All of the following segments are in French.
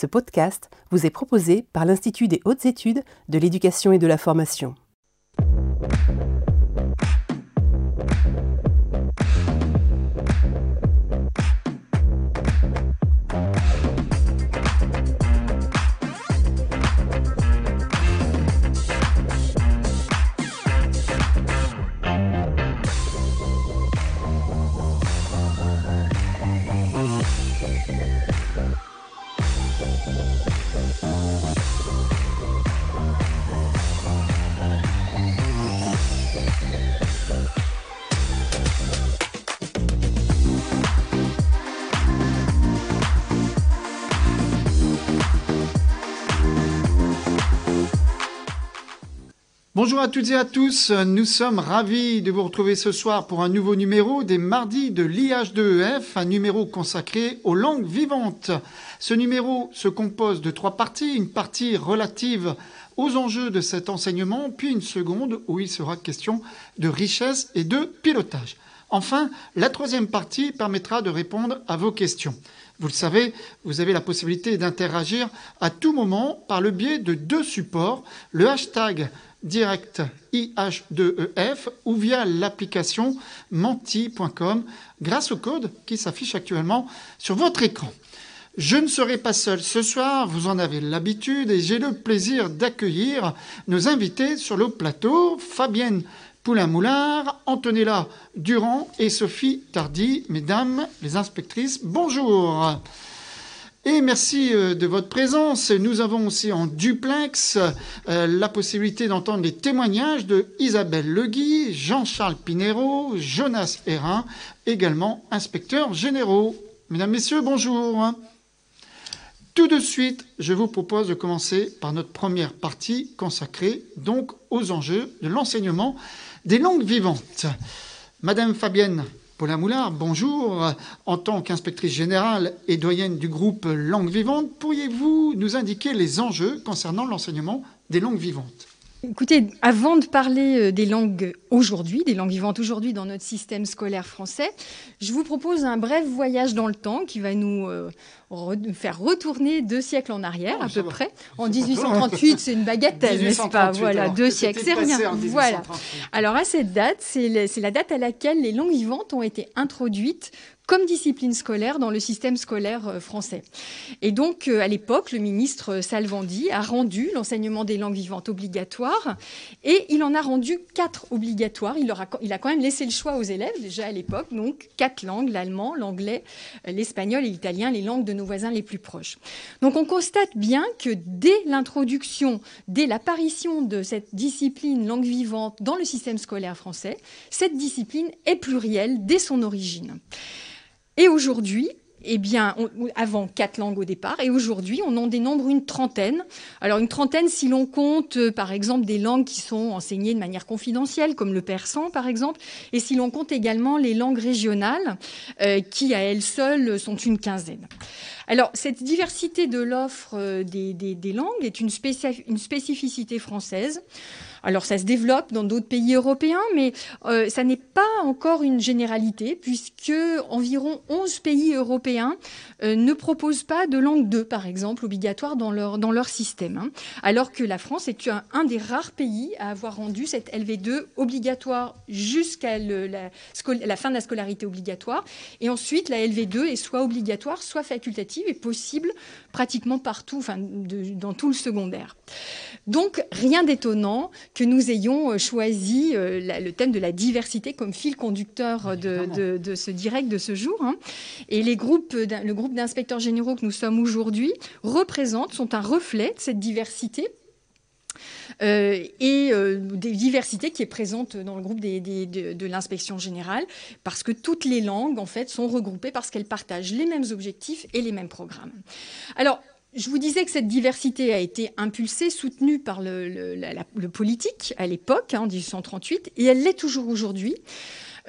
Ce podcast vous est proposé par l'Institut des hautes études de l'éducation et de la formation. Bonjour à toutes et à tous, nous sommes ravis de vous retrouver ce soir pour un nouveau numéro des mardis de l'IH2EF, un numéro consacré aux langues vivantes. Ce numéro se compose de trois parties, une partie relative aux enjeux de cet enseignement, puis une seconde où il sera question de richesse et de pilotage. Enfin, la troisième partie permettra de répondre à vos questions. Vous le savez, vous avez la possibilité d'interagir à tout moment par le biais de deux supports, le hashtag direct IH2EF ou via l'application menti.com grâce au code qui s'affiche actuellement sur votre écran. Je ne serai pas seul ce soir, vous en avez l'habitude, et j'ai le plaisir d'accueillir nos invités sur le plateau, Fabienne Poulain-Moulard, Antonella Durand et Sophie Tardy. Mesdames les inspectrices, bonjour. Et merci euh, de votre présence. Nous avons aussi en duplex euh, la possibilité d'entendre les témoignages de Isabelle Legui, Jean-Charles Pinero, Jonas Hérin, également inspecteurs généraux. Mesdames, Messieurs, bonjour. Tout de suite, je vous propose de commencer par notre première partie consacrée donc aux enjeux de l'enseignement des langues vivantes. Madame Fabienne Paula Moulard, bonjour. En tant qu'inspectrice générale et doyenne du groupe Langues vivantes, pourriez-vous nous indiquer les enjeux concernant l'enseignement des langues vivantes? Écoutez, avant de parler euh, des langues aujourd'hui, des langues vivantes aujourd'hui dans notre système scolaire français, je vous propose un bref voyage dans le temps qui va nous euh, faire retourner deux siècles en arrière oh, à peu près. En 1838, c'est une bagatelle, n'est-ce pas? Voilà, deux siècles, c'est rien. Voilà. Alors à cette date, c'est la date à laquelle les langues vivantes ont été introduites comme discipline scolaire dans le système scolaire euh, français. Et donc, euh, à l'époque, le ministre Salvandi a rendu l'enseignement des langues vivantes obligatoire et il en a rendu quatre obligatoires. Il, il a quand même laissé le choix aux élèves, déjà à l'époque, donc quatre langues, l'allemand, l'anglais, euh, l'espagnol et l'italien, les langues de nos voisins les plus proches. Donc, on constate bien que dès l'introduction, dès l'apparition de cette discipline langue vivante dans le système scolaire français, cette discipline est plurielle dès son origine. Et aujourd'hui, eh bien, avant quatre langues au départ, et aujourd'hui, on en dénombre une trentaine. Alors, une trentaine si l'on compte, euh, par exemple, des langues qui sont enseignées de manière confidentielle, comme le persan, par exemple, et si l'on compte également les langues régionales, euh, qui à elles seules sont une quinzaine. Alors, cette diversité de l'offre euh, des, langues est une, une spécificité française. Alors ça se développe dans d'autres pays européens, mais euh, ça n'est pas encore une généralité, puisque environ 11 pays européens euh, ne proposent pas de langue 2, par exemple, obligatoire dans leur, dans système. Hein. alors que la France est un, des rares pays à avoir rendu cette LV2 obligatoire jusqu'à la, la fin de la scolarité obligatoire. Et ensuite, la LV2 est soit obligatoire, soit facultative et possible pratiquement partout, enfin, dans tout le secondaire. Donc, rien d'étonnant que nous ayons euh, choisi euh, le thème de la diversité comme fil conducteur de, ce direct de ce jour. Hein. Et les groupes, le groupe d'inspecteurs généraux que nous sommes aujourd'hui représentent, sont un reflet de cette diversité euh, et des diversités qui est présente dans le groupe de, de l'inspection générale, parce que toutes les langues, en fait, sont regroupées parce qu'elles partagent les mêmes objectifs et les mêmes programmes. Alors, je vous disais que cette diversité a été impulsée, soutenue par le, politique à l'époque, hein, en 1838, et elle l'est toujours aujourd'hui.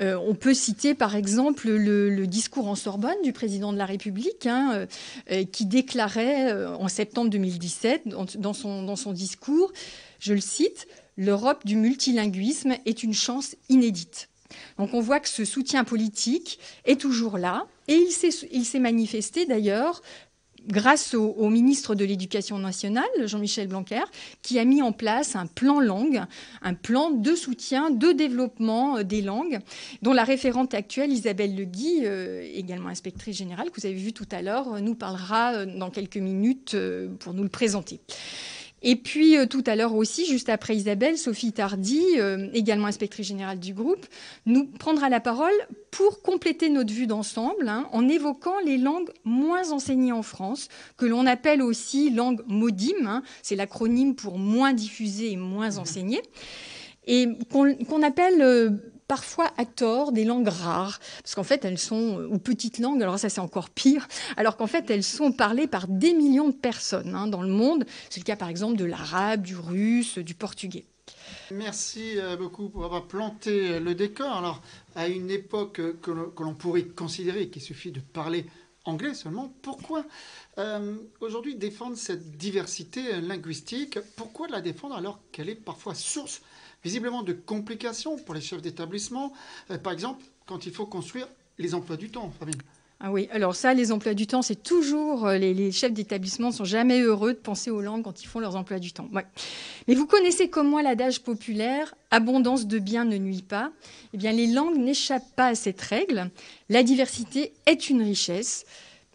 Euh, on peut citer par exemple le, discours en Sorbonne du président de la République, hein, euh, euh, qui déclarait en septembre 2017 dans son, dans son discours, je le cite, L'Europe du multilinguisme est une chance inédite. Donc on voit que ce soutien politique est toujours là et il s'est manifesté d'ailleurs grâce au, ministre de l'Éducation nationale, Jean-Michel Blanquer, qui a mis en place un plan langue, un plan de soutien, de développement euh, des langues, dont la référente actuelle, Isabelle Legui, euh, également inspectrice générale, que vous avez vu tout à l'heure, euh, nous parlera dans quelques minutes pour nous le présenter. Et puis euh, tout à l'heure aussi, juste après Isabelle, Sophie Tardy, euh, également inspectrice générale du groupe, nous prendra la parole pour compléter notre vue d'ensemble hein, en évoquant les langues moins enseignées en France, que l'on appelle aussi langues MODIM, hein. c'est l'acronyme pour moins diffusées et moins enseignées, et qu'on appelle euh, parfois à tort des langues rares, parce qu'en fait elles sont, euh, ou petites langues, alors ça c'est encore pire, alors qu'en fait elles sont parlées par des millions de personnes hein, dans le monde. C'est le cas par exemple de l'arabe, du russe, du portugais. Merci euh, beaucoup pour avoir planté euh, le décor. Alors, à une époque que l'on pourrait considérer qu'il suffit de parler anglais seulement, pourquoi aujourd'hui défendre cette diversité linguistique? Pourquoi la défendre alors qu'elle est parfois source visiblement de complications pour les chefs d'établissement, euh, par exemple quand il faut construire les emplois du temps, Ah oui, alors ça, les emplois du temps, c'est toujours euh, les, chefs d'établissement sont jamais heureux de penser aux langues quand ils font leurs emplois du temps. Mais vous connaissez comme moi l'adage populaire abondance de biens ne nuit pas. Eh bien, les langues n'échappent pas à cette règle. La diversité est une richesse,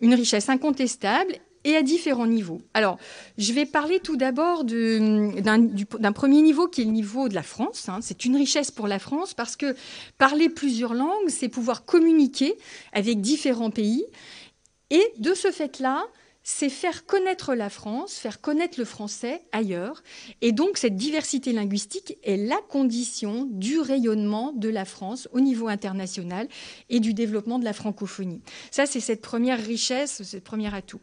une richesse incontestable et à différents niveaux. Alors, je vais parler tout d'abord d'un premier niveau qui est le niveau de la France. Hein. C'est une richesse pour la France parce que parler plusieurs langues, c'est pouvoir communiquer avec différents pays. Et de ce fait-là, c'est faire connaître la France, faire connaître le français ailleurs. Et donc cette diversité linguistique est la condition du rayonnement de la France au niveau international et du développement de la francophonie. Ça, c'est cette première richesse, cette première atout.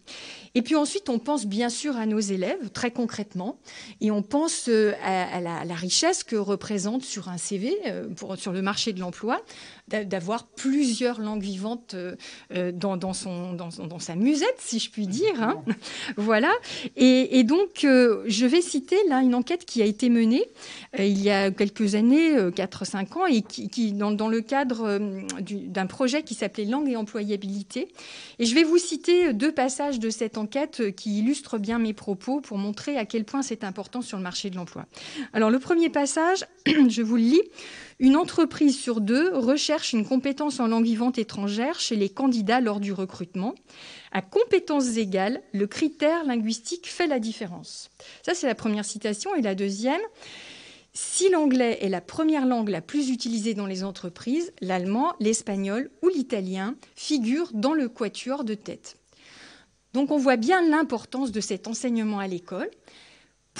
Et puis ensuite, on pense bien sûr à nos élèves, très concrètement, et on pense euh, à, la, richesse que représente sur un CV, euh, sur le marché de l'emploi, d'avoir plusieurs langues vivantes euh, dans, son, dans, sa musette, si je puis dire. Hein. voilà. Et, donc, euh, je vais citer là une enquête qui a été menée euh, il y a quelques années, 4-5 ans, et qui, dans, le cadre d'un projet qui s'appelait Langue et employabilité. Et je vais vous citer deux passages de cette enquête qui illustrent bien mes propos pour montrer à quel point c'est important sur le marché de l'emploi. Alors, le premier passage, je vous le lis. Une entreprise sur deux recherche une compétence en langue vivante étrangère chez les candidats lors du recrutement. À compétences égales, le critère linguistique fait la différence. Ça, c'est la première citation. Et la deuxième, si l'anglais est la première langue la plus utilisée dans les entreprises, l'allemand, l'espagnol ou l'italien figurent dans le quatuor de tête. Donc on voit bien l'importance de cet enseignement à l'école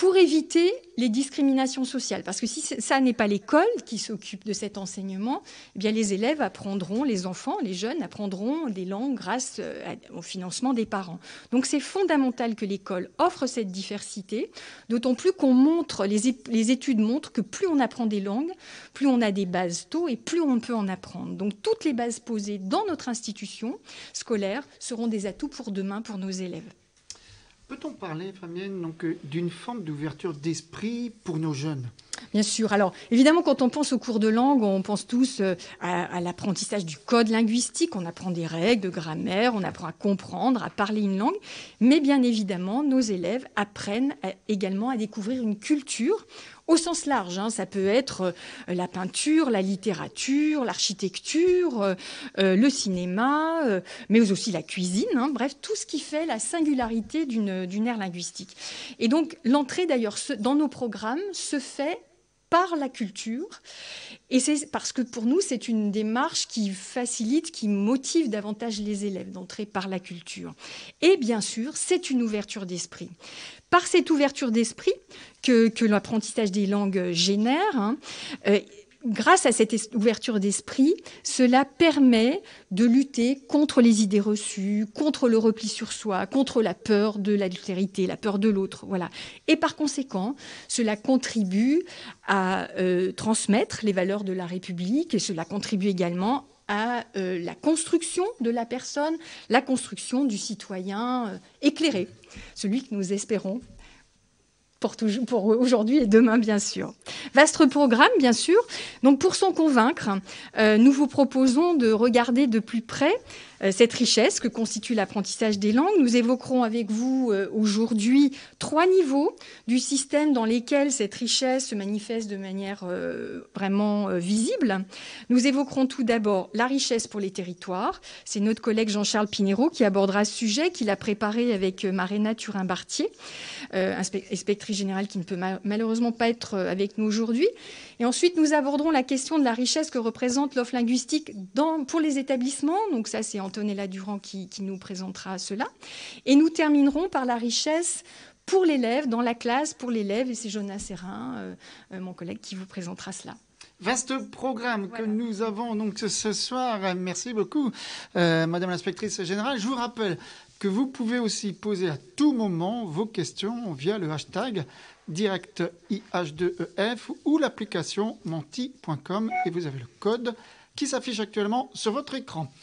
pour éviter les discriminations sociales. Parce que si ça n'est pas l'école qui s'occupe de cet enseignement, eh bien les élèves apprendront, les enfants, les jeunes apprendront des langues grâce euh, au financement des parents. Donc c'est fondamental que l'école offre cette diversité, d'autant plus qu'on montre, les, les, études montrent que plus on apprend des langues, plus on a des bases tôt et plus on peut en apprendre. Donc toutes les bases posées dans notre institution scolaire seront des atouts pour demain pour nos élèves. Peut-on parler, Fabienne, donc, euh, d'une forme d'ouverture d'esprit pour nos jeunes? Bien sûr. Alors, évidemment, quand on pense aux cours de langue, on pense tous euh, à, l'apprentissage du code linguistique. On apprend des règles de grammaire, on apprend à comprendre, à parler une langue. Mais bien évidemment, nos élèves apprennent également à découvrir une culture au sens large. Hein. ça peut être euh, la peinture, la littérature, l'architecture, euh, euh, le cinéma, mais aussi la cuisine. Hein. bref, tout ce qui fait la singularité d'une ère linguistique. Et donc, l'entrée d'ailleurs dans nos programmes se fait par la culture. Et c'est parce que pour nous, c'est une démarche qui facilite, qui motive davantage les élèves d'entrer par la culture. Et bien sûr, c'est une ouverture d'esprit par cette ouverture d'esprit que, l'apprentissage des langues génère. Hein, euh, grâce à cette ouverture d'esprit, cela permet de lutter contre les idées reçues, contre le repli sur soi, contre la peur de l'altérité, la peur de l'autre. Voilà. Et par conséquent, cela contribue à euh, transmettre les valeurs de la République et cela contribue également à euh, la construction de la personne, la construction du citoyen euh, éclairé, celui que nous espérons pour, aujourd'hui et demain, bien sûr. Vaste programme, bien sûr. Donc, pour s'en convaincre, euh, nous vous proposons de regarder de plus près cette richesse que constitue l'apprentissage des langues. Nous évoquerons avec vous euh, aujourd'hui trois niveaux du système dans lesquels cette richesse se manifeste de manière euh, vraiment visible. Nous évoquerons tout d'abord la richesse pour les territoires. C'est notre collègue Jean-Charles Pinero qui abordera ce sujet, qu'il a préparé avec Marina Turin-Bartier, inspectrice générale qui ne peut malheureusement pas être avec nous aujourd'hui. Et ensuite, nous aborderons la question de la richesse que représente l'offre linguistique dans, pour les établissements. Donc ça, c'est Antonella Durand qui, nous présentera cela. Et nous terminerons par la richesse pour l'élève, dans la classe pour l'élève. Et c'est Jonas Serrin, euh, euh, mon collègue, qui vous présentera cela. Vaste programme que nous avons donc ce soir. Merci beaucoup, euh, Madame l'inspectrice générale. Je vous rappelle que vous pouvez aussi poser à tout moment vos questions via le hashtag direct IH2EF ou l'application menti.com et vous avez le code qui s'affiche actuellement sur votre écran.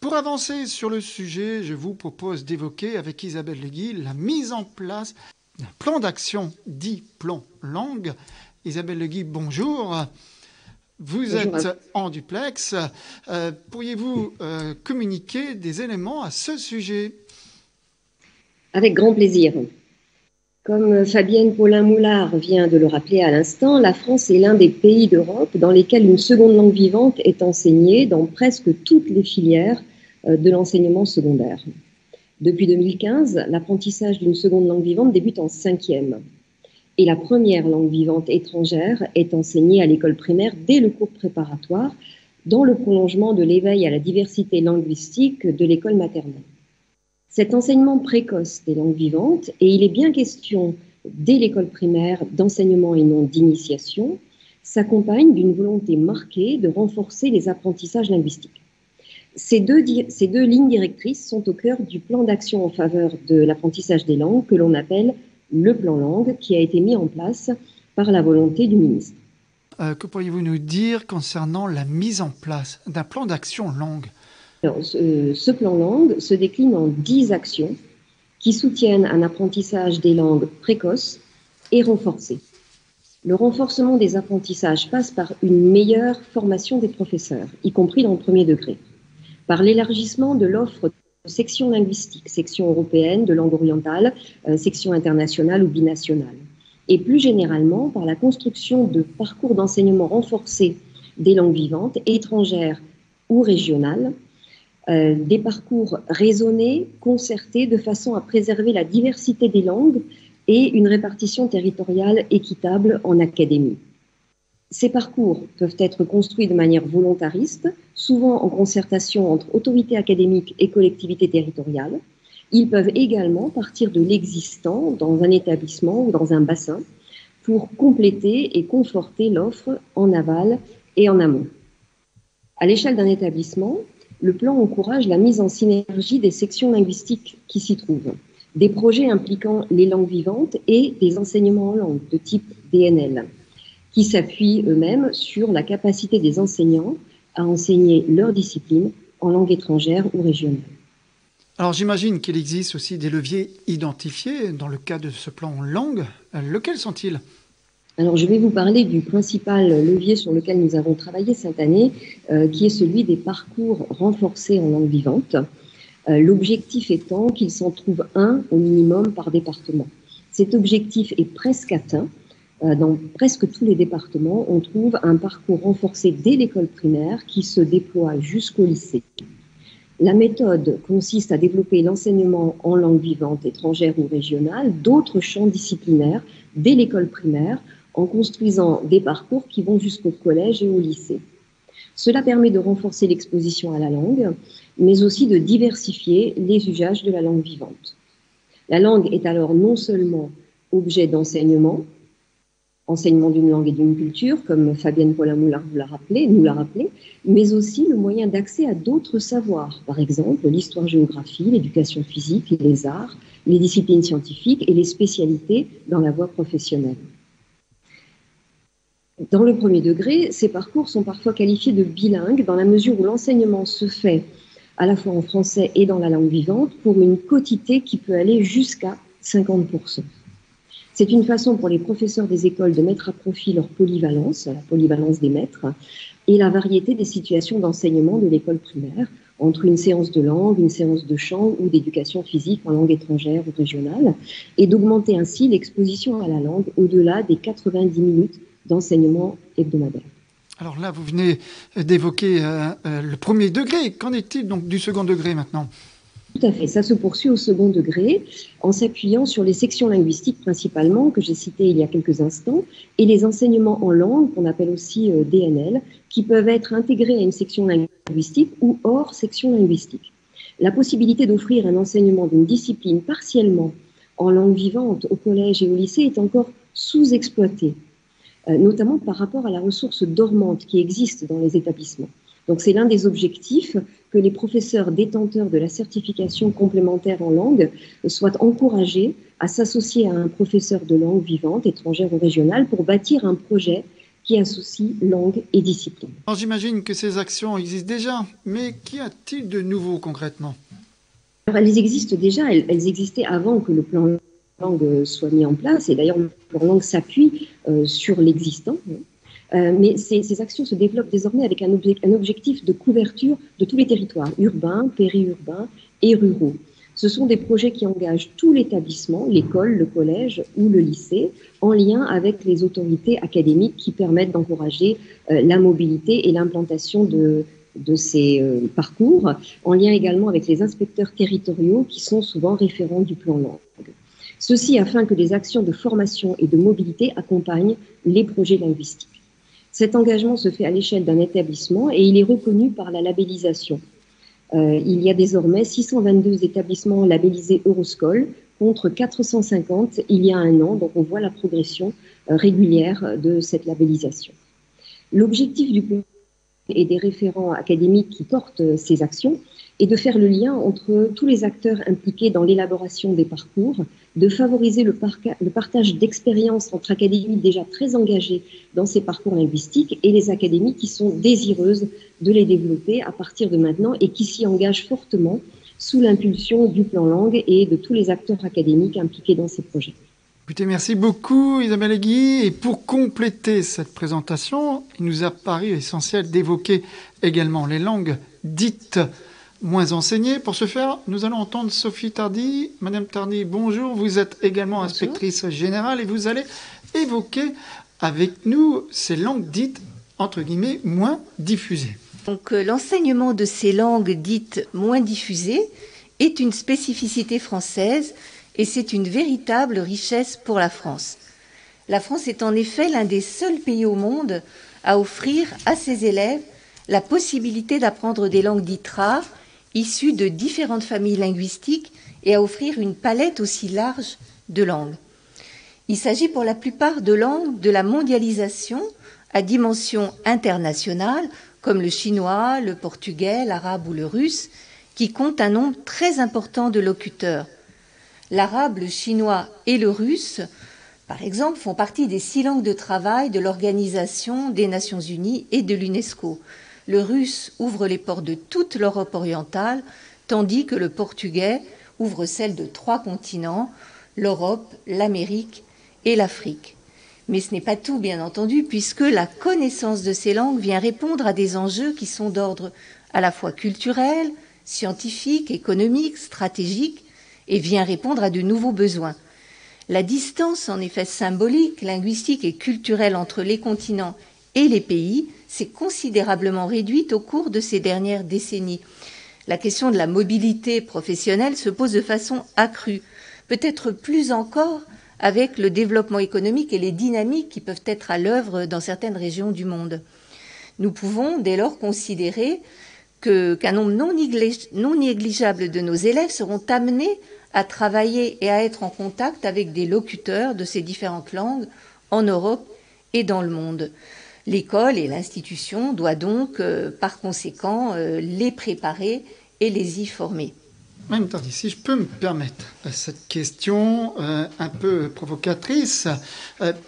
Pour avancer sur le sujet, je vous propose d'évoquer avec Isabelle Legui la mise en place d'un plan d'action dit plan langue. Isabelle Legui, bonjour. Vous êtes en duplex. Euh, pourriez-vous euh, communiquer des éléments à ce sujet? Avec grand plaisir. Comme Fabienne Paulin-Moulard vient de le rappeler à l'instant, la France est l'un des pays d'Europe dans lesquels une seconde langue vivante est enseignée dans presque toutes les filières euh, de l'enseignement secondaire. Depuis 2015, l'apprentissage d'une seconde langue vivante débute en cinquième. Et la première langue vivante étrangère est enseignée à l'école primaire dès le cours préparatoire, dans le prolongement de l'éveil à la diversité linguistique de l'école maternelle. Cet enseignement précoce des langues vivantes, et il est bien question dès l'école primaire d'enseignement et non d'initiation, s'accompagne d'une volonté marquée de renforcer les apprentissages linguistiques. Ces deux, lignes directrices sont au cœur du plan d'action en faveur de l'apprentissage des langues que l'on appelle le plan langue, qui a été mis en place par la volonté du ministre. Euh, que pourriez-vous nous dire concernant la mise en place d'un plan d'action langue? Ce, plan langue se décline en dix actions qui soutiennent un apprentissage des langues précoces et renforcé. Le renforcement des apprentissages passe par une meilleure formation des professeurs, y compris dans le premier degré, par l'élargissement de l'offre de sections linguistiques, section européenne, de langue orientale, euh, section internationale ou binationale, et plus généralement par la construction de parcours d'enseignement renforcés des langues vivantes, étrangères ou régionales, euh, des parcours raisonnés, concertés, de façon à préserver la diversité des langues et une répartition territoriale équitable en académie. Ces parcours peuvent être construits de manière volontariste, souvent en concertation entre autorités académiques et collectivités territoriales. Ils peuvent également partir de l'existant dans un établissement ou dans un bassin pour compléter et conforter l'offre en aval et en amont. À l'échelle d'un établissement, le plan encourage la mise en synergie des sections linguistiques qui s'y trouvent, des projets impliquant les langues vivantes et des enseignements en langue de type DNL, qui s'appuient eux-mêmes sur la capacité des enseignants à enseigner leur discipline en langue étrangère ou régionale. Alors j'imagine qu'il existe aussi des leviers identifiés dans le cas de ce plan en langue. Lequel sont-ils? Alors, je vais vous parler du principal levier sur lequel nous avons travaillé cette année, euh, qui est celui des parcours renforcés en langue vivante. Euh, l'objectif étant qu'il s'en trouve un au minimum par département. Cet objectif est presque atteint. Euh, dans presque tous les départements, on trouve un parcours renforcé dès l'école primaire qui se déploie jusqu'au lycée. La méthode consiste à développer l'enseignement en langue vivante étrangère ou régionale d'autres champs disciplinaires dès l'école primaire en construisant des parcours qui vont jusqu'au collège et au lycée. Cela permet de renforcer l'exposition à la langue, mais aussi de diversifier les usages de la langue vivante. La langue est alors non seulement objet d'enseignement, enseignement d'une langue et d'une culture, comme Fabienne Paulin-Moulard l'a rappelé, nous l'a rappelé, mais aussi le moyen d'accès à d'autres savoirs, par exemple l'histoire-géographie, l'éducation physique, les arts, les disciplines scientifiques et les spécialités dans la voie professionnelle. Dans le premier degré, ces parcours sont parfois qualifiés de bilingues dans la mesure où l'enseignement se fait à la fois en français et dans la langue vivante pour une quotité qui peut aller jusqu'à 50%. C'est une façon pour les professeurs des écoles de mettre à profit leur polyvalence, la polyvalence des maîtres, et la variété des situations d'enseignement de l'école primaire, entre une séance de langue, une séance de chant ou d'éducation physique en langue étrangère ou régionale, et d'augmenter ainsi l'exposition à la langue au-delà des 90 minutes d'enseignement hebdomadaire. Alors là, vous venez d'évoquer euh, euh, le premier degré. Qu'en est-il donc du second degré maintenant? Tout à fait. Ça se poursuit au second degré en s'appuyant sur les sections linguistiques principalement que j'ai citées il y a quelques instants et les enseignements en langue qu'on appelle aussi euh, DNL qui peuvent être intégrés à une section linguistique ou hors section linguistique. La possibilité d'offrir un enseignement d'une discipline partiellement en langue vivante au collège et au lycée est encore sous-exploitée, notamment par rapport à la ressource dormante qui existe dans les établissements. Donc c'est l'un des objectifs que les professeurs détenteurs de la certification complémentaire en langue soient encouragés à s'associer à un professeur de langue vivante, étrangère ou régionale, pour bâtir un projet qui associe langue et discipline. J'imagine que ces actions existent déjà, mais qu'y a-t-il de nouveau concrètement? Alors, Elles existent déjà, elles, existaient avant que le plan langue soit mis en place, et d'ailleurs le plan langue s'appuie euh, sur l'existant. Euh, mais ces, actions se développent désormais avec un, objectif de couverture de tous les territoires, urbains, périurbains et ruraux. Ce sont des projets qui engagent tout l'établissement, l'école, le collège ou le lycée, en lien avec les autorités académiques qui permettent d'encourager euh, la mobilité et l'implantation de, ces euh, parcours, en lien également avec les inspecteurs territoriaux qui sont souvent référents du plan langue. Ceci afin que les actions de formation et de mobilité accompagnent les projets linguistiques. Cet engagement se fait à l'échelle d'un établissement et il est reconnu par la labellisation. Euh, il y a désormais 622 établissements labellisés Euroscol contre 450 il y a un an, donc on voit la progression euh, régulière de cette labellisation. L'objectif du plan et des référents académiques qui portent ces actions et de faire le lien entre tous les acteurs impliqués dans l'élaboration des parcours, de favoriser le, partage d'expériences entre académies déjà très engagées dans ces parcours linguistiques et les académies qui sont désireuses de les développer à partir de maintenant et qui s'y engagent fortement sous l'impulsion du plan langue et de tous les acteurs académiques impliqués dans ces projets. Écoutez, merci beaucoup Isabelle Aiguy. Et pour compléter cette présentation, il nous a paru essentiel d'évoquer également les langues dites moins enseigné. Pour ce faire, nous allons entendre Sophie Tardy. Madame Tardy, bonjour. Vous êtes également inspectrice générale et vous allez évoquer avec nous ces langues dites, entre guillemets, moins diffusées. Donc euh, l'enseignement de ces langues dites moins diffusées est une spécificité française et c'est une véritable richesse pour la France. La France est en effet l'un des seuls pays au monde à offrir à ses élèves la possibilité d'apprendre des langues dites rares issus de différentes familles linguistiques et à offrir une palette aussi large de langues. Il s'agit pour la plupart de langues de la mondialisation à dimension internationale, comme le chinois, le portugais, l'arabe ou le russe, qui comptent un nombre très important de locuteurs. L'arabe, le chinois et le russe, par exemple, font partie des six langues de travail de l'Organisation des Nations Unies et de l'UNESCO le russe ouvre les portes de toute l'Europe orientale, tandis que le portugais ouvre celles de trois continents, l'Europe, l'Amérique et l'Afrique. Mais ce n'est pas tout, bien entendu, puisque la connaissance de ces langues vient répondre à des enjeux qui sont d'ordre à la fois culturel, scientifique, économique, stratégique, et vient répondre à de nouveaux besoins. La distance, en effet symbolique, linguistique et culturelle entre les continents et les pays s'est considérablement réduite au cours de ces dernières décennies. La question de la mobilité professionnelle se pose de façon accrue, peut-être plus encore avec le développement économique et les dynamiques qui peuvent être à l'œuvre dans certaines régions du monde. Nous pouvons dès lors considérer qu'un nombre non, négligeable de nos élèves seront amenés à travailler et à être en contact avec des locuteurs de ces différentes langues en Europe et dans le monde. L'école et l'institution doivent donc, euh, par conséquent, euh, les préparer et les y former. Madame Tardy, si je peux me permettre euh, cette question un peu provocatrice,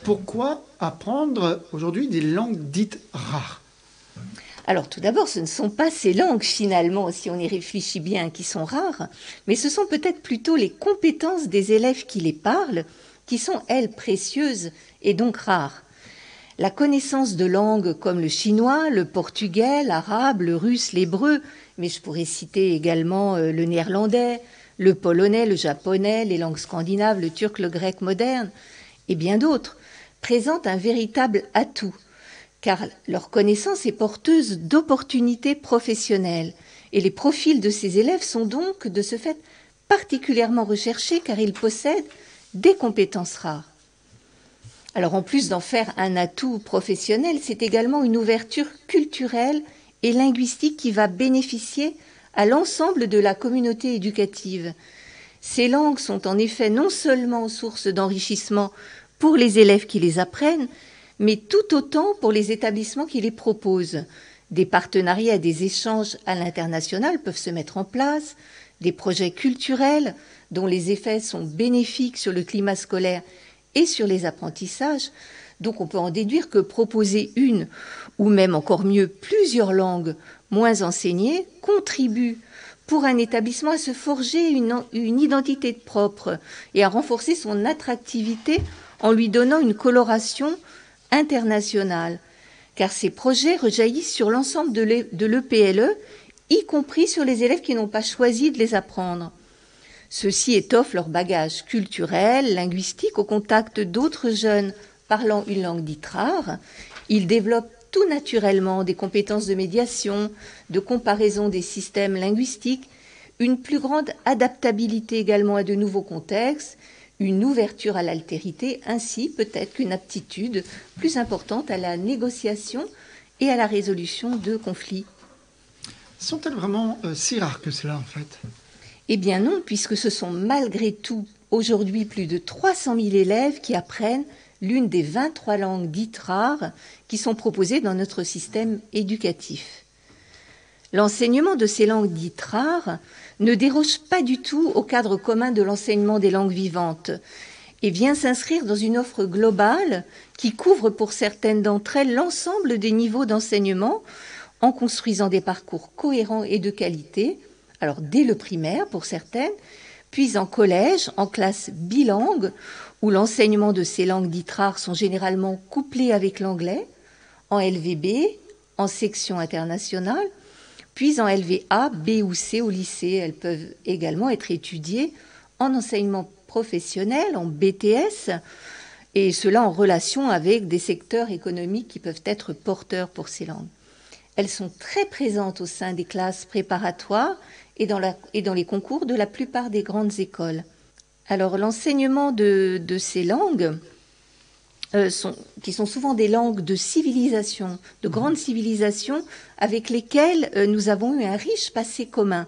pourquoi apprendre aujourd'hui des langues dites rares? Alors tout d'abord, ce ne sont pas ces langues finalement, si on y réfléchit bien, qui sont rares, mais ce sont peut-être plutôt les compétences des élèves qui les parlent, qui sont, elles, précieuses et donc rares. La connaissance de langues comme le chinois, le portugais, l'arabe, le russe, l'hébreu mais je pourrais citer également le néerlandais, le polonais, le japonais, les langues scandinaves, le turc, le grec moderne, et bien d'autres, présentent un véritable atout, car leur connaissance est porteuse d'opportunités professionnelles, et les profils de ces élèves sont donc, de ce fait, particulièrement recherchés car ils possèdent des compétences rares. Alors en plus d'en faire un atout professionnel, c'est également une ouverture culturelle et linguistique qui va bénéficier à l'ensemble de la communauté éducative. Ces langues sont en effet non seulement source d'enrichissement pour les élèves qui les apprennent, mais tout autant pour les établissements qui les proposent. Des partenariats et des échanges à l'international peuvent se mettre en place, des projets culturels dont les effets sont bénéfiques sur le climat scolaire et sur les apprentissages. Donc on peut en déduire que proposer une, ou même encore mieux plusieurs langues moins enseignées, contribue pour un établissement à se forger une, identité propre et à renforcer son attractivité en lui donnant une coloration internationale. Car ces projets rejaillissent sur l'ensemble de l'EPLE, e, y compris sur les élèves qui n'ont pas choisi de les apprendre. Ceux-ci étoffent leur bagage culturel, linguistique au contact d'autres jeunes parlant une langue dite rare. Ils développent tout naturellement des compétences de médiation, de comparaison des systèmes linguistiques, une plus grande adaptabilité également à de nouveaux contextes, une ouverture à l'altérité, ainsi peut-être qu'une aptitude plus importante à la négociation et à la résolution de conflits. Sont-elles vraiment euh, si rares que cela en fait? Eh bien non, puisque ce sont malgré tout aujourd'hui plus de 300 000 élèves qui apprennent l'une des 23 langues dites rares qui sont proposées dans notre système éducatif. L'enseignement de ces langues dites rares ne déroge pas du tout au cadre commun de l'enseignement des langues vivantes et vient s'inscrire dans une offre globale qui couvre pour certaines d'entre elles l'ensemble des niveaux d'enseignement en construisant des parcours cohérents et de qualité, alors dès le primaire pour certaines, puis en collège, en classe bilingue, où l'enseignement de ces langues dites rares sont généralement couplés avec l'anglais, en LVB, en section internationale, puis en LVA, B ou C au lycée. Elles peuvent également être étudiées en enseignement professionnel, en BTS, et cela en relation avec des secteurs économiques qui peuvent être porteurs pour ces langues. Elles sont très présentes au sein des classes préparatoires et dans, les concours de la plupart des grandes écoles. Alors l'enseignement de, ces langues, euh, qui sont souvent des langues de civilisation, de grandes civilisations avec lesquelles euh, nous avons eu un riche passé commun,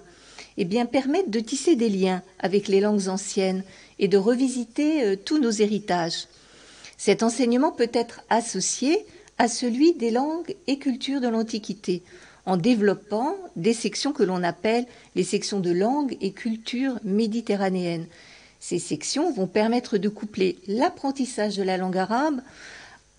et eh bien, permettent de tisser des liens avec les langues anciennes et de revisiter euh, tous nos héritages. Cet enseignement peut être associé à celui des langues et cultures de l'Antiquité, en développant des sections que l'on appelle les sections de langue et culture méditerranéennes. Ces sections vont permettre de coupler l'apprentissage de la langue arabe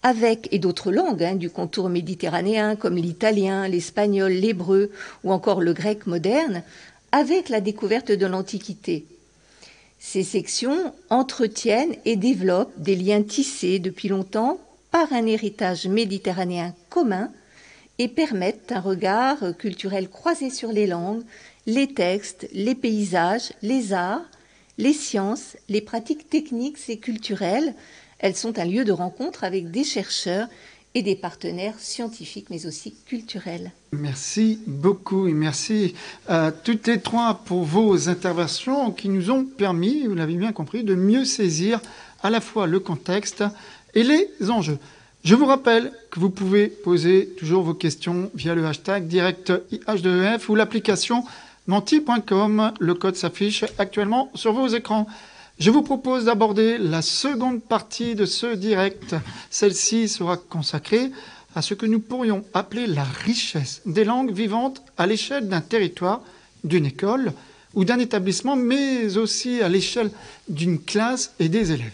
avec, et d'autres langues hein, du contour méditerranéen comme l'italien, l'espagnol, l'hébreu ou encore le grec moderne, avec la découverte de l'Antiquité. Ces sections entretiennent et développent des liens tissés depuis longtemps par un héritage méditerranéen commun et permettent un regard culturel croisé sur les langues, les textes, les paysages, les arts, les sciences, les pratiques techniques et culturelles. Elles sont un lieu de rencontre avec des chercheurs et des partenaires scientifiques, mais aussi culturels. Merci beaucoup et merci à toutes les trois pour vos interventions qui nous ont permis, vous l'avez bien compris, de mieux saisir à la fois le contexte et les enjeux. Je vous rappelle que vous pouvez poser toujours vos questions via le hashtag direct IH2EF ou l'application menti.com. Le code s'affiche actuellement sur vos écrans. Je vous propose d'aborder la seconde partie de ce direct. Celle-ci sera consacrée à ce que nous pourrions appeler la richesse des langues vivantes à l'échelle d'un territoire, d'une école ou d'un établissement, mais aussi à l'échelle d'une classe et des élèves.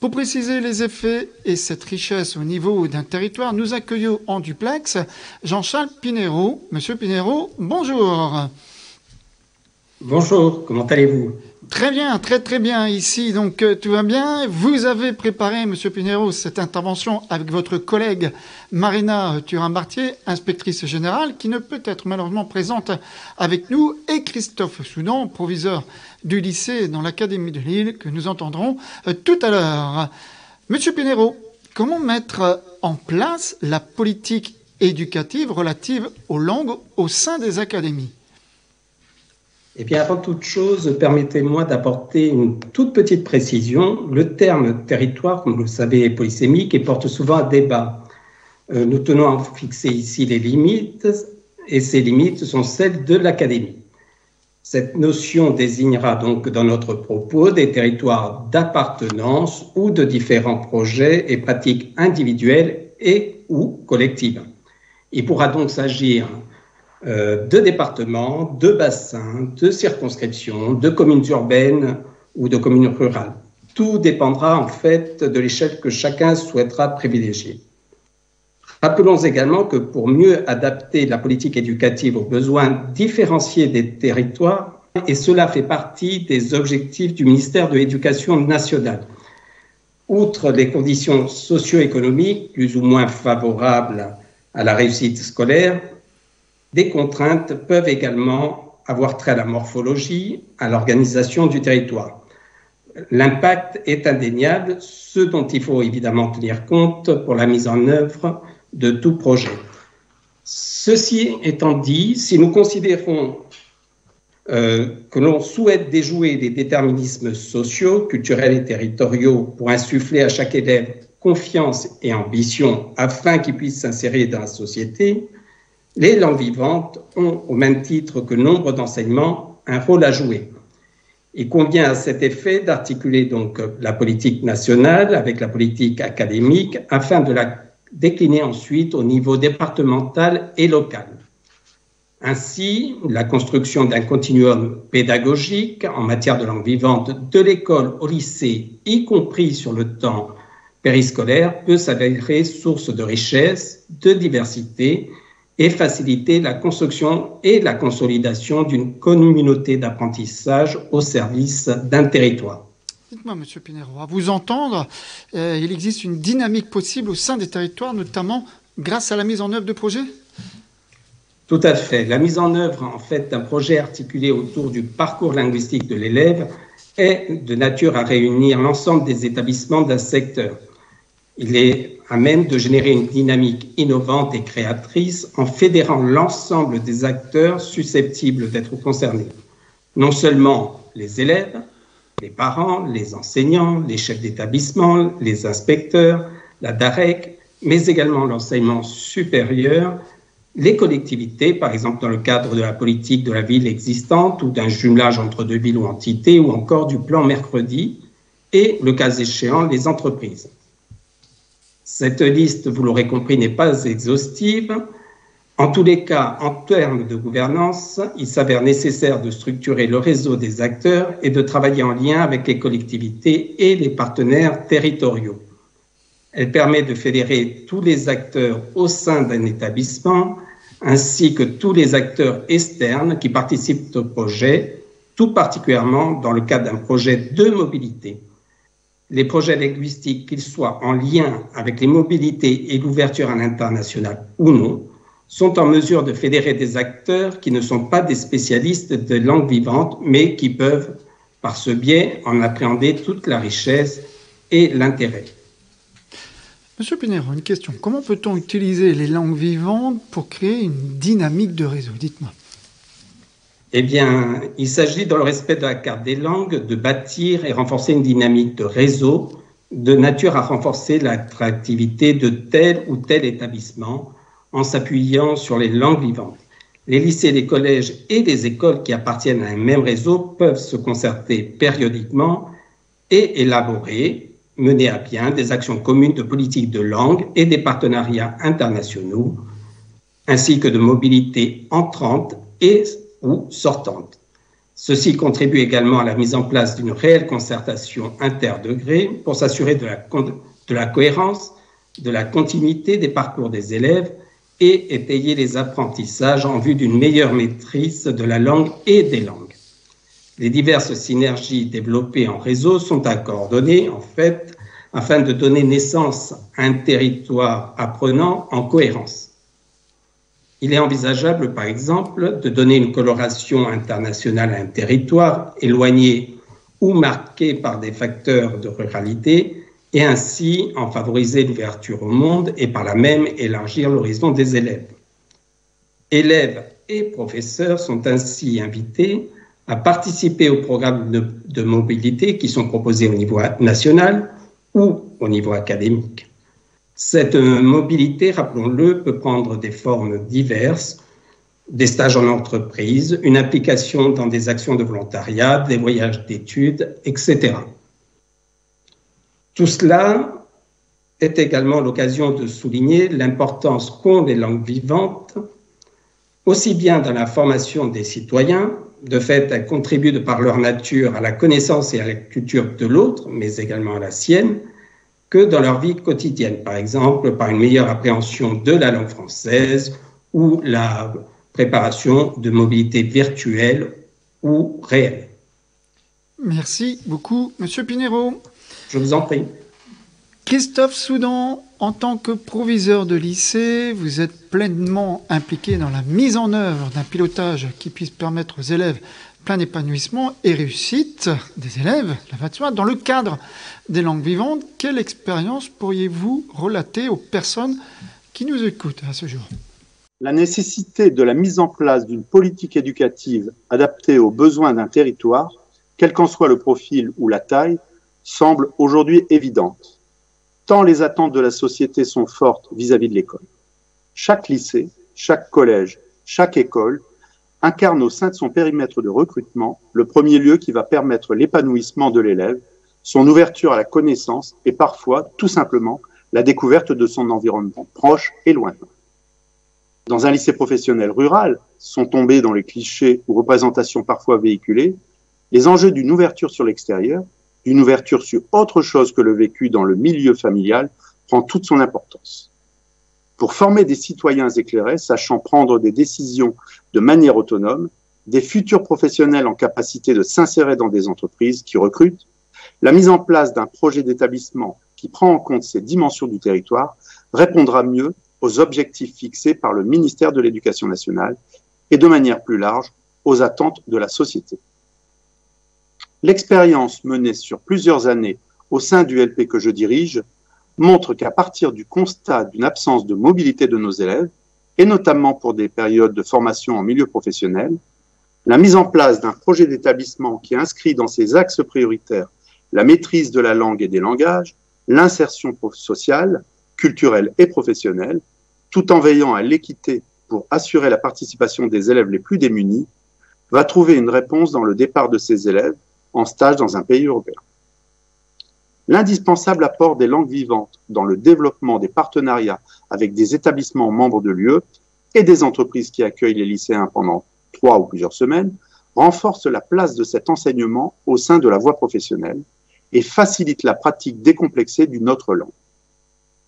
Pour préciser les effets et cette richesse au niveau d'un territoire, nous accueillons en duplex Jean-Charles Pinero. Monsieur Pinero, bonjour. Bonjour, comment allez-vous? Très bien, très très bien ici. Donc euh, tout va bien. Vous avez préparé, Monsieur Pinero, cette intervention avec votre collègue Marina Turin-Bartier, inspectrice générale, qui ne peut être malheureusement présente avec nous, et Christophe Soudan, proviseur du lycée dans l'Académie de Lille, que nous entendrons euh, tout à l'heure. Monsieur Pinero, comment mettre en place la politique éducative relative aux langues au sein des académies? Eh bien, avant toute chose, permettez-moi d'apporter une toute petite précision. Le terme territoire, comme vous le savez, est polysémique et porte souvent à débat. Euh, nous tenons à fixer ici les limites, et ces limites sont celles de l'académie. Cette notion désignera donc dans notre propos des territoires d'appartenance ou de différents projets et pratiques individuelles et ou collectives. Il pourra donc s'agir euh, de départements, de bassins, de circonscriptions, de communes urbaines ou de communes rurales. Tout dépendra en fait de l'échelle que chacun souhaitera privilégier. Rappelons également que pour mieux adapter la politique éducative aux besoins différenciés des territoires, et cela fait partie des objectifs du ministère de l'Éducation nationale, outre les conditions socio-économiques plus ou moins favorables à la réussite scolaire, des contraintes peuvent également avoir trait à la morphologie, à l'organisation du territoire. L'impact est indéniable, ce dont il faut évidemment tenir compte pour la mise en œuvre de tout projet. Ceci étant dit, si nous considérons euh, que l'on souhaite déjouer les déterminismes sociaux, culturels et territoriaux pour insuffler à chaque élève confiance et ambition afin qu'il puisse s'insérer dans la société, les langues vivantes ont, au même titre que nombre d'enseignements, un rôle à jouer. Il convient à cet effet d'articuler donc la politique nationale avec la politique académique afin de la décliner ensuite au niveau départemental et local. Ainsi, la construction d'un continuum pédagogique en matière de langue vivante de l'école au lycée, y compris sur le temps périscolaire, peut s'avérer source de richesse, de diversité et faciliter la construction et la consolidation d'une communauté d'apprentissage au service d'un territoire. Dites-moi, Monsieur Pinero, à vous entendre, euh, il existe une dynamique possible au sein des territoires, notamment grâce à la mise en œuvre de projets? Tout à fait. La mise en œuvre, en fait, d'un projet articulé autour du parcours linguistique de l'élève est de nature à réunir l'ensemble des établissements d'un secteur. Il est à même de générer une dynamique innovante et créatrice en fédérant l'ensemble des acteurs susceptibles d'être concernés. Non seulement les élèves, les parents, les enseignants, les chefs d'établissement, les inspecteurs, la DAREC, mais également l'enseignement supérieur, les collectivités, par exemple dans le cadre de la politique de la ville existante ou d'un jumelage entre deux villes ou entités, ou encore du plan mercredi, et, le cas échéant, les entreprises. Cette liste, vous l'aurez compris, n'est pas exhaustive. En tous les cas, en termes de gouvernance, il s'avère nécessaire de structurer le réseau des acteurs et de travailler en lien avec les collectivités et les partenaires territoriaux. Elle permet de fédérer tous les acteurs au sein d'un établissement, ainsi que tous les acteurs externes qui participent au projet, tout particulièrement dans le cadre d'un projet de mobilité les projets linguistiques, qu'ils soient en lien avec les mobilités et l'ouverture à l'international ou non, sont en mesure de fédérer des acteurs qui ne sont pas des spécialistes de langue vivante, mais qui peuvent, par ce biais, en appréhender toute la richesse et l'intérêt. Monsieur Pinero, une question. Comment peut-on utiliser les langues vivantes pour créer une dynamique de réseau? Dites-moi. Eh bien, il s'agit, dans le respect de la carte des langues, de bâtir et renforcer une dynamique de réseau de nature à renforcer l'attractivité de tel ou tel établissement en s'appuyant sur les langues vivantes. Les lycées, les collèges et les écoles qui appartiennent à un même réseau peuvent se concerter périodiquement et élaborer, mener à bien des actions communes de politique de langue et des partenariats internationaux, ainsi que de mobilité entrante et ou sortantes. Ceci contribue également à la mise en place d'une réelle concertation interdegré pour s'assurer de la cohérence, de la continuité des parcours des élèves et étayer les apprentissages en vue d'une meilleure maîtrise de la langue et des langues. Les diverses synergies développées en réseau sont à coordonner, en fait, afin de donner naissance à un territoire apprenant en cohérence. Il est envisageable, par exemple, de donner une coloration internationale à un territoire éloigné ou marqué par des facteurs de ruralité et ainsi en favoriser l'ouverture au monde et par là même élargir l'horizon des élèves. Élèves et professeurs sont ainsi invités à participer aux programmes de, mobilité qui sont proposés au niveau national ou au niveau académique. Cette mobilité, rappelons-le, peut prendre des formes diverses, des stages en entreprise, une implication dans des actions de volontariat, des voyages d'études, etc. Tout cela est également l'occasion de souligner l'importance qu'ont les langues vivantes, aussi bien dans la formation des citoyens, de fait, elles contribuent de par leur nature à la connaissance et à la culture de l'autre, mais également à la sienne, que dans leur vie quotidienne, par exemple par une meilleure appréhension de la langue française ou la préparation de mobilité virtuelle ou réelle. Merci beaucoup, Monsieur Pinero. Je vous en prie. Christophe Soudan, en tant que proviseur de lycée, vous êtes pleinement impliqué dans la mise en œuvre d'un pilotage qui puisse permettre aux élèves plein épanouissement et réussite des élèves, la dans le cadre des langues vivantes. Quelle expérience pourriez-vous relater aux personnes qui nous écoutent à ce jour? La nécessité de la mise en place d'une politique éducative adaptée aux besoins d'un territoire, quel qu'en soit le profil ou la taille, semble aujourd'hui évidente tant les attentes de la société sont fortes vis-à-vis de l'école. Chaque lycée, chaque collège, chaque école incarne au sein de son périmètre de recrutement le premier lieu qui va permettre l'épanouissement de l'élève, son ouverture à la connaissance et parfois, tout simplement, la découverte de son environnement proche et lointain. Dans un lycée professionnel rural, sont tombés dans les clichés ou représentations parfois véhiculées, les enjeux d'une ouverture sur l'extérieur une ouverture sur autre chose que le vécu dans le milieu familial prend toute son importance. Pour former des citoyens éclairés, sachant prendre des décisions de manière autonome, des futurs professionnels en capacité de s'insérer dans des entreprises qui recrutent, la mise en place d'un projet d'établissement qui prend en compte ces dimensions du territoire répondra mieux aux objectifs fixés par le ministère de l'Éducation nationale et de manière plus large aux attentes de la société. L'expérience menée sur plusieurs années au sein du LP que je dirige montre qu'à partir du constat d'une absence de mobilité de nos élèves, et notamment pour des périodes de formation en milieu professionnel, la mise en place d'un projet d'établissement qui inscrit dans ses axes prioritaires la maîtrise de la langue et des langages, l'insertion sociale, culturelle et professionnelle, tout en veillant à l'équité pour assurer la participation des élèves les plus démunis, va trouver une réponse dans le départ de ces élèves en stage dans un pays européen. L'indispensable apport des langues vivantes dans le développement des partenariats avec des établissements membres de l'UE et des entreprises qui accueillent les lycéens pendant trois ou plusieurs semaines renforce la place de cet enseignement au sein de la voie professionnelle et facilite la pratique décomplexée d'une autre langue.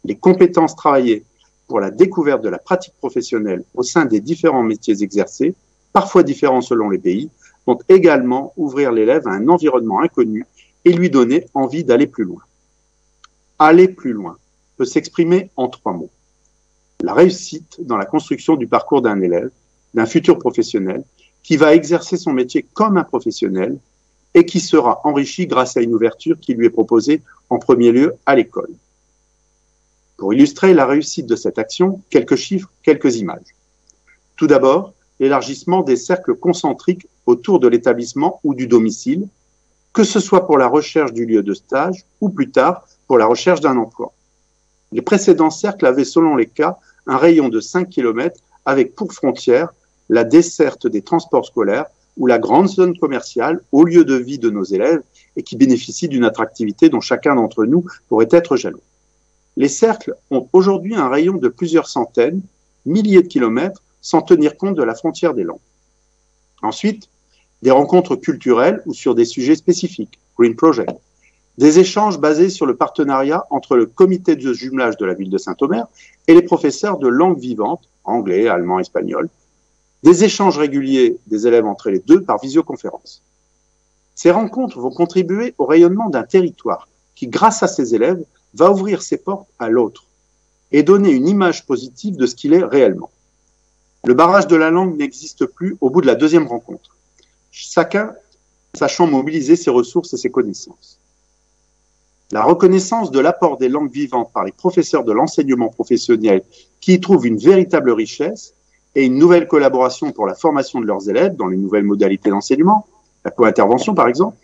Les compétences travaillées pour la découverte de la pratique professionnelle au sein des différents métiers exercés, parfois différents selon les pays, vont également ouvrir l'élève à un environnement inconnu et lui donner envie d'aller plus loin. Aller plus loin peut s'exprimer en trois mots. La réussite dans la construction du parcours d'un élève, d'un futur professionnel, qui va exercer son métier comme un professionnel et qui sera enrichi grâce à une ouverture qui lui est proposée en premier lieu à l'école. Pour illustrer la réussite de cette action, quelques chiffres, quelques images. Tout d'abord, l'élargissement des cercles concentriques autour de l'établissement ou du domicile, que ce soit pour la recherche du lieu de stage ou plus tard pour la recherche d'un emploi. Les précédents cercles avaient, selon les cas, un rayon de 5 km avec pour frontière la desserte des transports scolaires ou la grande zone commerciale au lieu de vie de nos élèves et qui bénéficie d'une attractivité dont chacun d'entre nous pourrait être jaloux. Les cercles ont aujourd'hui un rayon de plusieurs centaines, milliers de kilomètres sans tenir compte de la frontière des langues. Ensuite, des rencontres culturelles ou sur des sujets spécifiques, Green Project, des échanges basés sur le partenariat entre le comité de jumelage de la ville de Saint-Omer et les professeurs de langue vivante, anglais, allemand, espagnol, des échanges réguliers des élèves entre les deux par visioconférence. Ces rencontres vont contribuer au rayonnement d'un territoire qui, grâce à ses élèves, va ouvrir ses portes à l'autre et donner une image positive de ce qu'il est réellement. Le barrage de la langue n'existe plus au bout de la deuxième rencontre, chacun sachant mobiliser ses ressources et ses connaissances. La reconnaissance de l'apport des langues vivantes par les professeurs de l'enseignement professionnel qui y trouvent une véritable richesse et une nouvelle collaboration pour la formation de leurs élèves dans les nouvelles modalités d'enseignement, la co-intervention par exemple,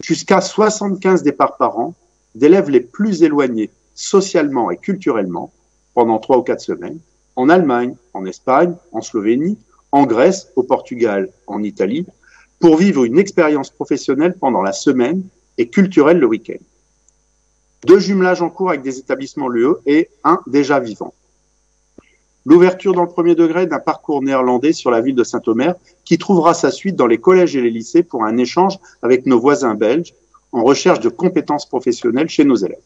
jusqu'à 75 départs par an d'élèves les plus éloignés socialement et culturellement pendant trois ou quatre semaines, en Allemagne, en Espagne, en Slovénie, en Grèce, au Portugal, en Italie, pour vivre une expérience professionnelle pendant la semaine et culturelle le week-end. Deux jumelages en cours avec des établissements LUE et un déjà vivant. L'ouverture dans le premier degré d'un parcours néerlandais sur la ville de Saint-Omer qui trouvera sa suite dans les collèges et les lycées pour un échange avec nos voisins belges en recherche de compétences professionnelles chez nos élèves.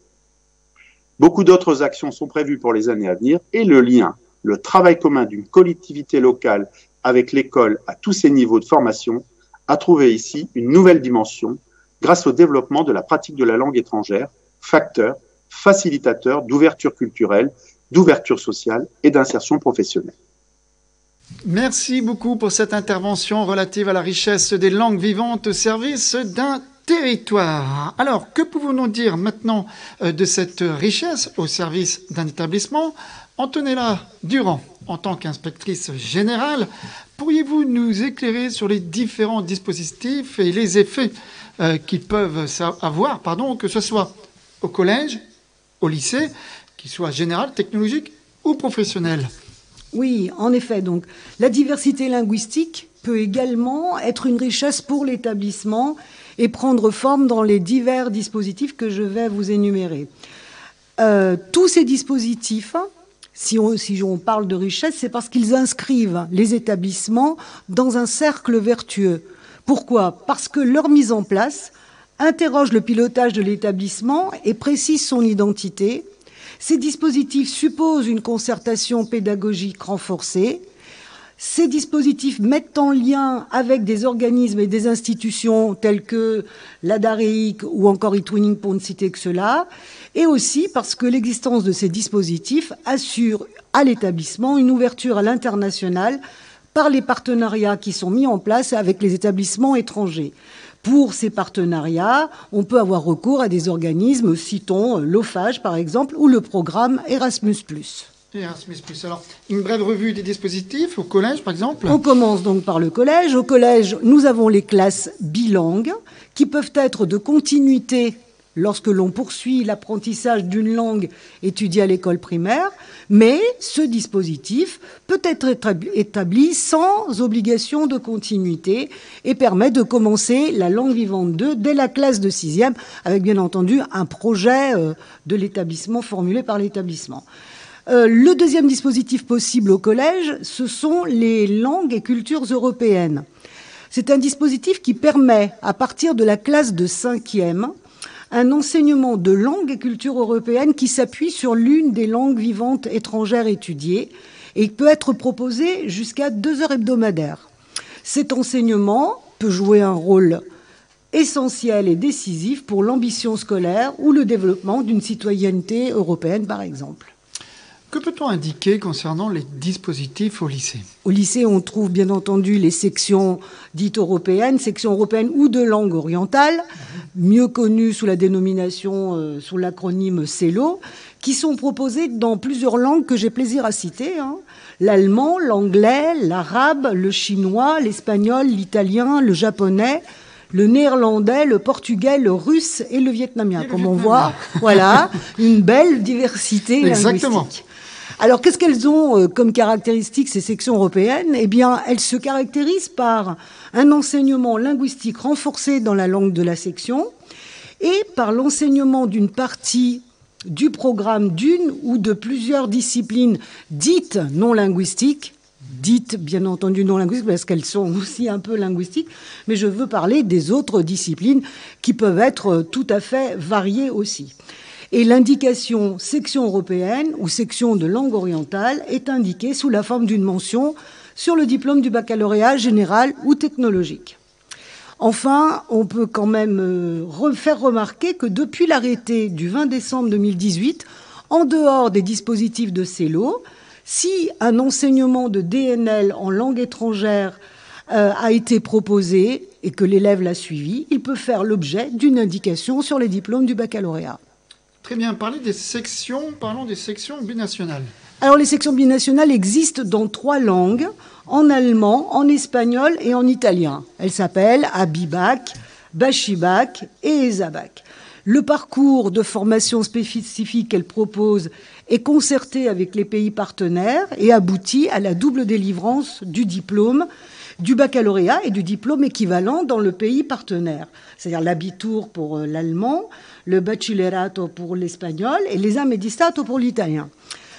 Beaucoup d'autres actions sont prévues pour les années à venir et le lien, le travail commun d'une collectivité locale avec l'école à tous ses niveaux de formation a trouvé ici une nouvelle dimension grâce au développement de la pratique de la langue étrangère, facteur, facilitateur d'ouverture culturelle, d'ouverture sociale et d'insertion professionnelle. Merci beaucoup pour cette intervention relative à la richesse des langues vivantes au service d'un territoire. Alors, que pouvons-nous dire maintenant euh, de cette richesse au service d'un établissement? Antonella Durand, en tant qu'inspectrice générale, pourriez-vous nous éclairer sur les différents dispositifs et les effets euh, qu'ils peuvent avoir, pardon, que ce soit au collège, au lycée, qu'il soit général, technologique ou professionnel? Oui, en effet. Donc, la diversité linguistique peut également être une richesse pour l'établissement et prendre forme dans les divers dispositifs que je vais vous énumérer. Euh, tous ces dispositifs si on, parle de richesse, c'est parce qu'ils inscrivent les établissements dans un cercle vertueux. Pourquoi? Parce que leur mise en place interroge le pilotage de l'établissement et précise son identité. Ces dispositifs supposent une concertation pédagogique renforcée. Ces dispositifs mettent en lien avec des organismes et des institutions tels que l'ADAREIC ou encore eTwinning pour ne citer que cela et aussi parce que l'existence de ces dispositifs assure à l'établissement une ouverture à l'international par les partenariats qui sont mis en place avec les établissements étrangers. Pour ces partenariats, on peut avoir recours à des organismes, citons l'OFAGE par exemple, ou le programme Erasmus. Erasmus. Alors, une brève revue des dispositifs au collège, par exemple On commence donc par le collège. Au collège, nous avons les classes bilangues qui peuvent être de continuité lorsque l'on poursuit l'apprentissage d'une langue étudiée à l'école primaire, mais ce dispositif peut être établi sans obligation de continuité et permet de commencer la langue vivante 2 dès la classe de sixième, avec bien entendu un projet euh, de l'établissement formulé par l'établissement. Euh, le deuxième dispositif possible au collège, ce sont les langues et cultures européennes. C'est un dispositif qui permet, à partir de la classe de cinquième, un enseignement de langue et culture européenne qui s'appuie sur l'une des langues vivantes étrangères étudiées et peut être proposé jusqu'à deux heures hebdomadaires. Cet enseignement peut jouer un rôle essentiel et décisif pour l'ambition scolaire ou le développement d'une citoyenneté européenne, par exemple. Que peut-on indiquer concernant les dispositifs au lycée? Au lycée, on trouve bien entendu les sections dites européennes, sections européennes ou de langue orientale, mieux connues sous la dénomination, euh, sous l'acronyme CELO, qui sont proposées dans plusieurs langues que j'ai plaisir à citer. Hein. L'allemand, l'anglais, l'arabe, le chinois, l'espagnol, l'italien, le japonais, le néerlandais, le portugais, le russe et le vietnamien. Comme on voit, voilà, une belle diversité linguistique. Alors, qu'est-ce qu'elles ont euh, comme caractéristique, ces sections européennes? Eh bien, elles se caractérisent par un enseignement linguistique renforcé dans la langue de la section et par l'enseignement d'une partie du programme d'une ou de plusieurs disciplines dites non linguistiques, dites bien entendu non linguistiques parce qu'elles sont aussi un peu linguistiques, mais je veux parler des autres disciplines qui peuvent être tout à fait variées aussi. Et l'indication section européenne ou section de langue orientale est indiquée sous la forme d'une mention sur le diplôme du baccalauréat général ou technologique. Enfin, on peut quand même euh, faire remarquer que depuis l'arrêté du 20 décembre 2018, en dehors des dispositifs de CELO, si un enseignement de DNL en langue étrangère euh, a été proposé et que l'élève l'a suivi, il peut faire l'objet d'une indication sur les diplômes du baccalauréat. Très bien, parlez des sections, parlons des sections binationales. Alors les sections binationales existent dans trois langues, en allemand, en espagnol et en italien. Elles s'appellent Abibac, Bachibac et Esabac. Le parcours de formation spécifique qu'elle propose est concerté avec les pays partenaires et aboutit à la double délivrance du diplôme du baccalauréat et du diplôme équivalent dans le pays partenaire, c'est-à-dire l'abitour pour euh, l'allemand, le bachillerato pour l'espagnol et les amedistato pour l'italien.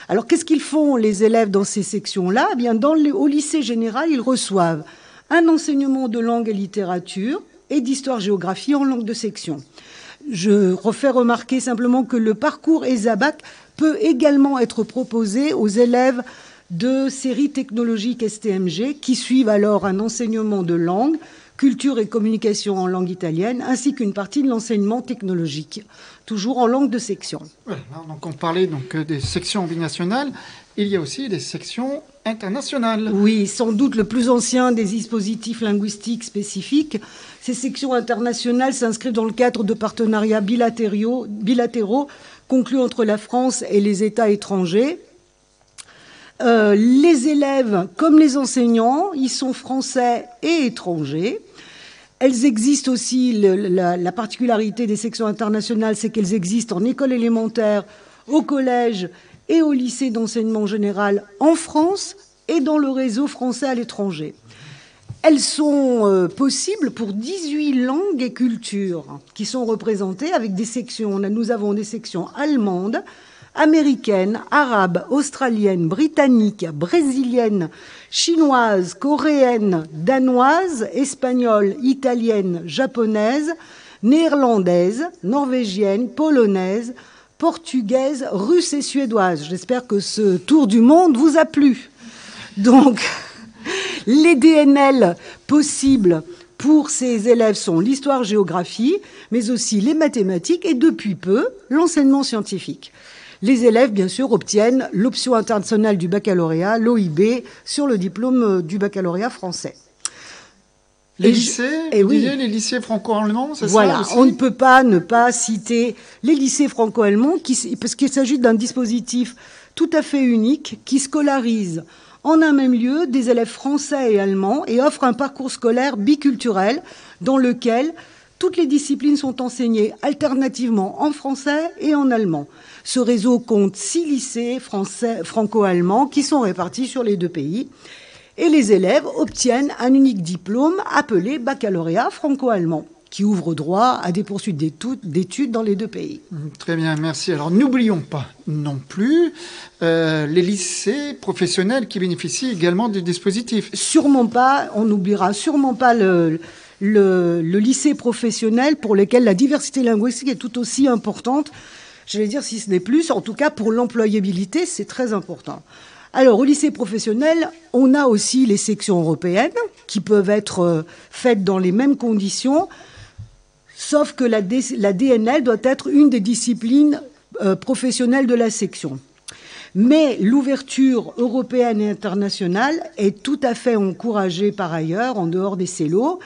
Alors qu'est-ce qu'ils font les élèves dans ces sections-là? Eh bien, dans au lycée général, ils reçoivent un enseignement de langue et littérature et d'histoire-géographie en langue de section. Je refais remarquer simplement que le parcours ESABAC peut également être proposé aux élèves de séries technologiques STMG qui suivent alors un enseignement de langue, culture et communication en langue italienne, ainsi qu'une partie de l'enseignement technologique, toujours en langue de section. donc on parlait donc euh, des sections binationales. Il y a aussi des sections internationales. Oui, sans doute le plus ancien des dispositifs linguistiques spécifiques. Ces sections internationales s'inscrivent dans le cadre de partenariats bilatéraux, bilatéraux conclus entre la France et les États étrangers. Euh, les élèves, comme les enseignants, ils sont français et étrangers. Elles existent aussi, la, particularité des sections internationales, c'est qu'elles existent en école élémentaire, au collège et au lycée d'enseignement général en France et dans le réseau français à l'étranger. Elles sont euh, possibles pour 18 langues et cultures qui sont représentées avec des sections. Nous avons des sections allemandes, américaines, arabes, australiennes, britanniques, brésiliennes, chinoise, coréenne, danoise, espagnole, italienne, japonaise, néerlandaise, norvégienne, polonaise, portugaise, russe et suédoise. J'espère que ce tour du monde vous a plu. Donc, les DNL possibles pour ces élèves sont l'histoire-géographie, mais aussi les mathématiques et depuis peu l'enseignement scientifique les élèves, bien sûr, obtiennent l'option internationale du baccalauréat, l'OIB, sur le diplôme du baccalauréat français. Les lycées, et eh oui. les lycées franco-allemands, c'est voilà, on ne peut pas ne pas citer les lycées franco-allemands, parce qu'il s'agit d'un dispositif tout à fait unique qui scolarise en un même lieu des élèves français et allemands et offre un parcours scolaire biculturel dans lequel toutes les disciplines sont enseignées alternativement en français et en allemand. Ce réseau compte six lycées franco-allemands qui sont répartis sur les deux pays. Et les élèves obtiennent un unique diplôme appelé baccalauréat franco-allemand qui ouvre droit à des poursuites d'études dans les deux pays. Mmh, très bien, merci. Alors n'oublions pas non plus euh, les lycées professionnels qui bénéficient également du dispositif. Sûrement pas, on n'oubliera sûrement pas le, le, le, lycée professionnel pour lequel la diversité linguistique est tout aussi importante je vais dire si ce n'est plus, en tout cas pour l'employabilité, c'est très important. Alors, au lycée professionnel, on a aussi les sections européennes qui peuvent être euh, faites dans les mêmes conditions, sauf que la, DNL doit être une des disciplines euh, professionnelles de la section. Mais l'ouverture européenne et internationale est tout à fait encouragée par ailleurs, en dehors des CELO,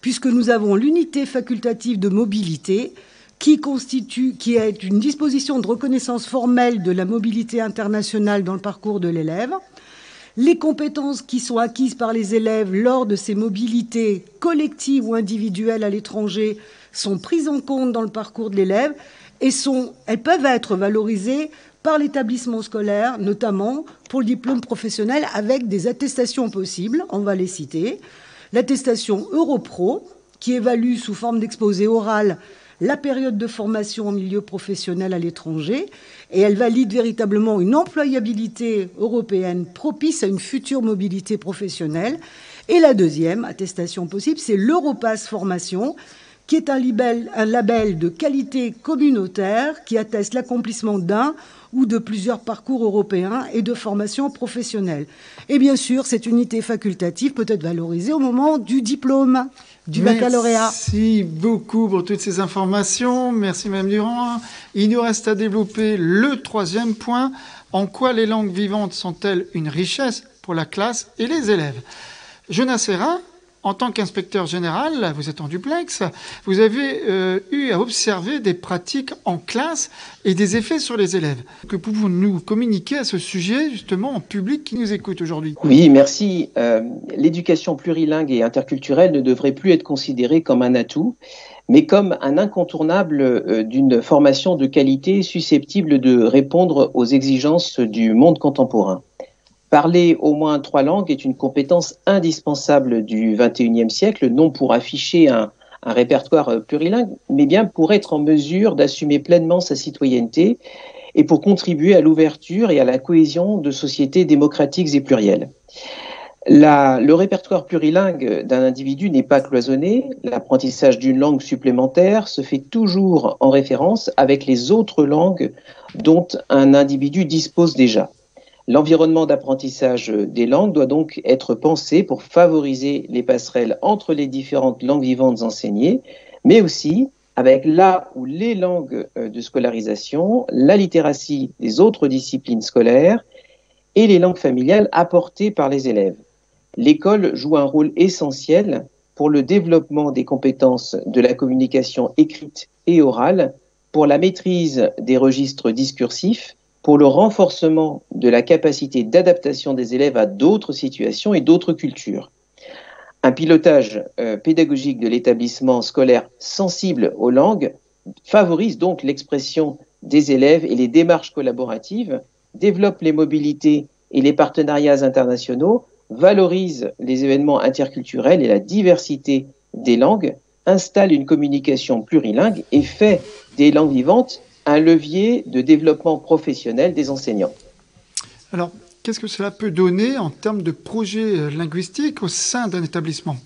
puisque nous avons l'unité facultative de mobilité qui est une disposition de reconnaissance formelle de la mobilité internationale dans le parcours de l'élève. Les compétences qui sont acquises par les élèves lors de ces mobilités collectives ou individuelles à l'étranger sont prises en compte dans le parcours de l'élève et sont, elles peuvent être valorisées par l'établissement scolaire, notamment pour le diplôme professionnel avec des attestations possibles. On va les citer. L'attestation Europro, qui évalue sous forme d'exposé oral la période de formation en milieu professionnel à l'étranger et elle valide véritablement une employabilité européenne propice à une future mobilité professionnelle. Et la deuxième attestation possible, c'est l'Europass formation qui est un label, un label de qualité communautaire qui atteste l'accomplissement d'un ou de plusieurs parcours européens et de formation professionnelle. Et bien sûr, cette unité facultative peut être valorisée au moment du diplôme baccalauréat. Merci beaucoup pour toutes ces informations. Merci Mme Durand. Il nous reste à développer le troisième point. En quoi les langues vivantes sont-elles une richesse pour la classe et les élèves? Jonas Serra, en tant qu'inspecteur général, vous êtes en duplex, vous avez euh, eu à observer des pratiques en classe et des effets sur les élèves. Que pouvons-nous communiquer à ce sujet, justement, en public qui nous écoute aujourd'hui? Oui, merci. Euh, l'éducation plurilingue et interculturelle ne devrait plus être considérée comme un atout, mais comme un incontournable euh, d'une formation de qualité susceptible de répondre aux exigences du monde contemporain. Parler au moins trois langues est une compétence indispensable du XXIe siècle, non pour afficher un, répertoire plurilingue, mais bien pour être en mesure d'assumer pleinement sa citoyenneté et pour contribuer à l'ouverture et à la cohésion de sociétés démocratiques et plurielles. le répertoire plurilingue d'un individu n'est pas cloisonné. L'apprentissage d'une langue supplémentaire se fait toujours en référence avec les autres langues dont un individu dispose déjà. L'environnement d'apprentissage des langues doit donc être pensé pour favoriser les passerelles entre les différentes langues vivantes enseignées, mais aussi avec là où les langues euh, de scolarisation, la littératie des autres disciplines scolaires et les langues familiales apportées par les élèves. L'école joue un rôle essentiel pour le développement des compétences de la communication écrite et orale, pour la maîtrise des registres discursifs pour le renforcement de la capacité d'adaptation des élèves à d'autres situations et d'autres cultures. Un pilotage euh, pédagogique de l'établissement scolaire sensible aux langues favorise donc l'expression des élèves et les démarches collaboratives, développe les mobilités et les partenariats internationaux, valorise les événements interculturels et la diversité des langues, installe une communication plurilingue et fait des langues vivantes un levier de développement professionnel des enseignants. Alors, qu'est-ce que cela peut donner en termes de projet linguistique au sein d'un établissement?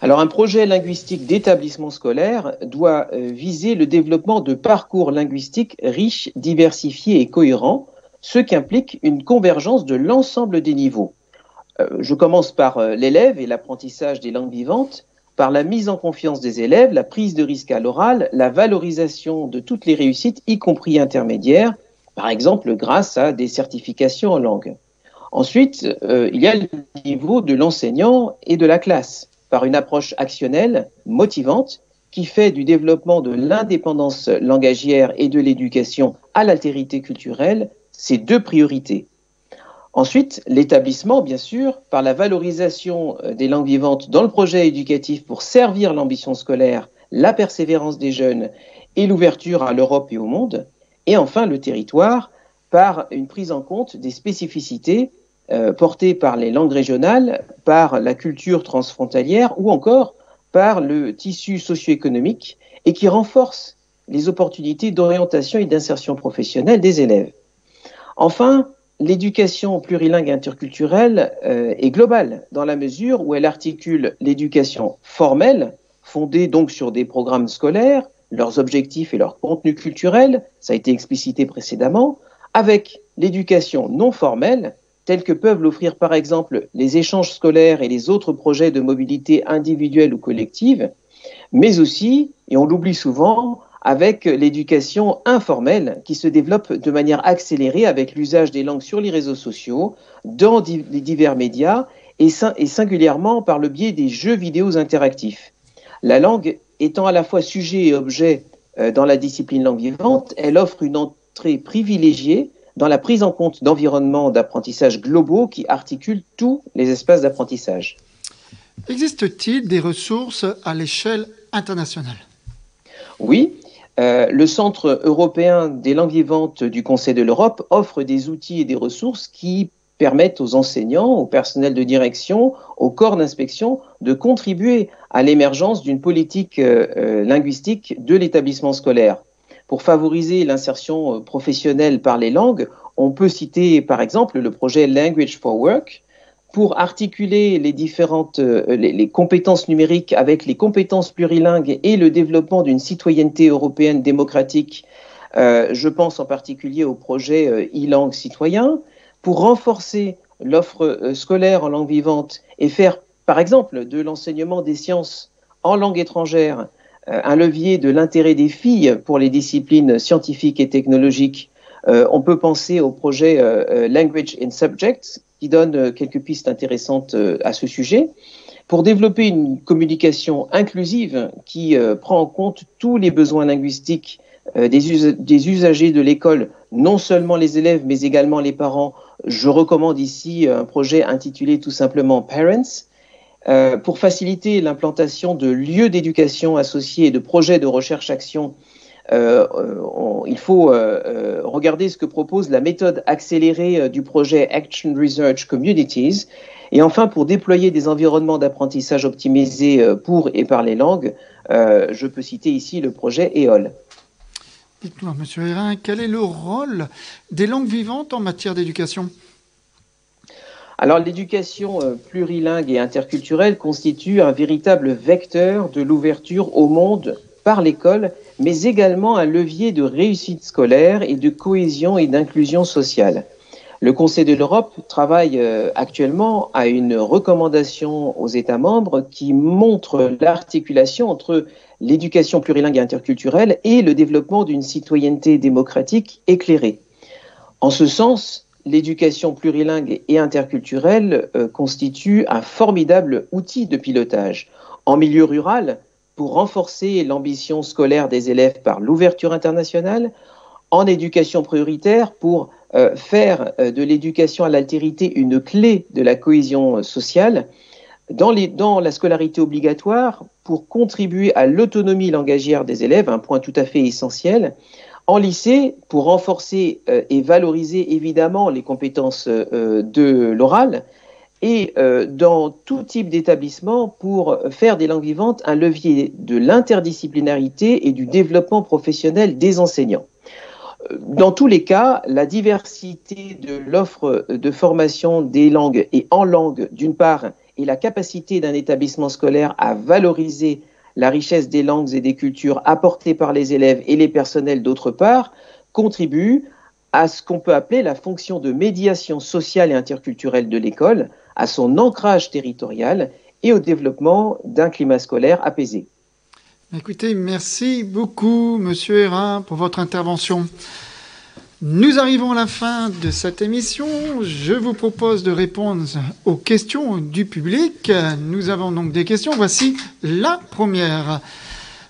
Alors un projet linguistique d'établissement scolaire doit euh, viser le développement de parcours linguistiques riches, diversifiés et cohérents, ce qui implique une convergence de l'ensemble des niveaux. Euh, je commence par euh, l'élève et l'apprentissage des langues vivantes par la mise en confiance des élèves, la prise de risque à l'oral, la valorisation de toutes les réussites, y compris intermédiaires, par exemple grâce à des certifications en langue. Ensuite, euh, il y a le niveau de l'enseignant et de la classe, par une approche actionnelle, motivante, qui fait du développement de l'indépendance langagière et de l'éducation à l'altérité culturelle ces deux priorités. Ensuite, l'établissement, bien sûr, par la valorisation euh, des langues vivantes dans le projet éducatif pour servir l'ambition scolaire, la persévérance des jeunes et l'ouverture à l'Europe et au monde. Et enfin, le territoire, par une prise en compte des spécificités euh, portées par les langues régionales, par la culture transfrontalière ou encore par le tissu socio-économique et qui renforce les opportunités d'orientation et d'insertion professionnelle des élèves. Enfin, l'éducation plurilingue interculturelle euh, est globale dans la mesure où elle articule l'éducation formelle, fondée donc sur des programmes scolaires, leurs objectifs et leurs contenus culturels, ça a été explicité précédemment, avec l'éducation non formelle, telle que peuvent l'offrir par exemple les échanges scolaires et les autres projets de mobilité individuelle ou collective, mais aussi, et on l'oublie souvent, avec l'éducation informelle qui se développe de manière accélérée avec l'usage des langues sur les réseaux sociaux, dans les divers médias et, singulièrement par le biais des jeux vidéo interactifs. La langue étant à la fois sujet et objet euh, dans la discipline langue vivante, elle offre une entrée privilégiée dans la prise en compte d'environnements d'apprentissage globaux qui articulent tous les espaces d'apprentissage. Existe-t-il des ressources à l'échelle internationale? Oui, euh, le Centre européen des langues vivantes du Conseil de l'Europe offre des outils et des ressources qui permettent aux enseignants, au personnel de direction, aux corps d'inspection de contribuer à l'émergence d'une politique euh, euh, linguistique de l'établissement scolaire. Pour favoriser l'insertion professionnelle par les langues, on peut citer par exemple le projet Language for Work, pour articuler les différentes les, compétences numériques avec les compétences plurilingues et le développement d'une citoyenneté européenne démocratique. je pense en particulier au projet e-langue citoyen pour renforcer l'offre scolaire en langue vivante et faire, par exemple, de l'enseignement des sciences en langue étrangère euh, un levier de l'intérêt des filles pour les disciplines scientifiques et technologiques. Euh, on peut penser au projet euh, Language in Subjects qui donne quelques pistes intéressantes à ce sujet pour développer une communication inclusive qui prend en compte tous les besoins linguistiques des, usagers de l'école, non seulement les élèves, mais également les parents. Je recommande ici un projet intitulé tout simplement Parents, euh, pour faciliter l'implantation de lieux d'éducation associés et de projets de recherche-action, euh, il faut euh, regarder ce que propose la méthode accélérée du projet Action Research Communities. Et enfin, pour déployer des environnements d'apprentissage optimisés pour et par les langues, je peux citer ici le projet EOL. Dites-moi, Monsieur Hérin, quel est le rôle des langues vivantes en matière d'éducation? Alors l'éducation euh, plurilingue et interculturelle constitue un véritable vecteur de l'ouverture au monde par l'école, mais également un levier de réussite scolaire et de cohésion et d'inclusion sociale. Le Conseil de l'Europe travaille euh, actuellement à une recommandation aux États membres qui montre l'articulation entre l'éducation plurilingue et interculturelle et le développement d'une citoyenneté démocratique éclairée. En ce sens, l'éducation plurilingue et interculturelle euh, constitue un formidable outil de pilotage. En milieu rural, pour renforcer l'ambition scolaire des élèves par l'ouverture internationale, en éducation prioritaire, pour euh, faire euh, de l'éducation à l'altérité une clé de la cohésion sociale, dans, la scolarité obligatoire, pour contribuer à l'autonomie langagière des élèves, un point tout à fait essentiel, en lycée, pour renforcer euh, et valoriser évidemment les compétences euh, de l'oral, et euh, dans tout type d'établissement pour faire des langues vivantes un levier de l'interdisciplinarité et du développement professionnel des enseignants. Dans tous les cas, la diversité de l'offre de formation des langues et en langue, d'une part, et la capacité d'un établissement scolaire à valoriser la richesse des langues et des cultures apportées par les élèves et les personnels d'autre part, contribue à ce qu'on peut appeler la fonction de médiation sociale et interculturelle de l'école, à son ancrage territorial et au développement d'un climat scolaire apaisé. Écoutez, merci beaucoup, Monsieur Hérin, pour votre intervention. Nous arrivons à la fin de cette émission. Je vous propose de répondre aux questions du public. Nous avons donc des questions. Voici la première.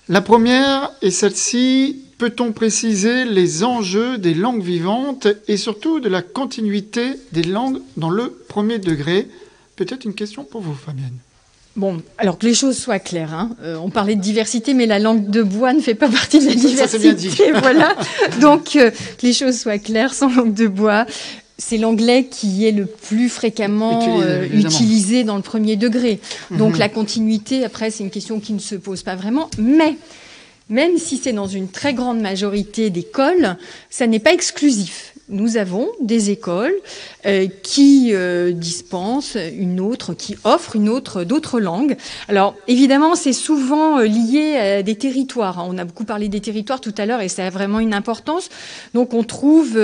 La première est celle-ci. Peut-on préciser les enjeux des langues vivantes et surtout de la continuité des langues dans le premier degré? Peut-être une question pour vous, Fabienne. Bon, alors que les choses soient claires. Hein. Euh, on parlait de diversité, mais la langue de bois ne fait pas partie de la diversité. Ça, bien dit. voilà. Donc, euh, que les choses soient claires, sans langue de bois. C'est l'anglais qui est le plus fréquemment utilisé, euh, dans le premier degré. Donc, mhm. la continuité, après, c'est une question qui ne se pose pas vraiment. Mais, même si c'est dans une très grande majorité d'écoles, ça n'est pas exclusif. Nous avons des écoles qui euh, dispensent une autre, qui offrent une autre, d'autres langues. Alors évidemment, c'est souvent euh, lié à des territoires. Hein. On a beaucoup parlé des territoires tout à l'heure et ça a vraiment une importance. Donc on trouve,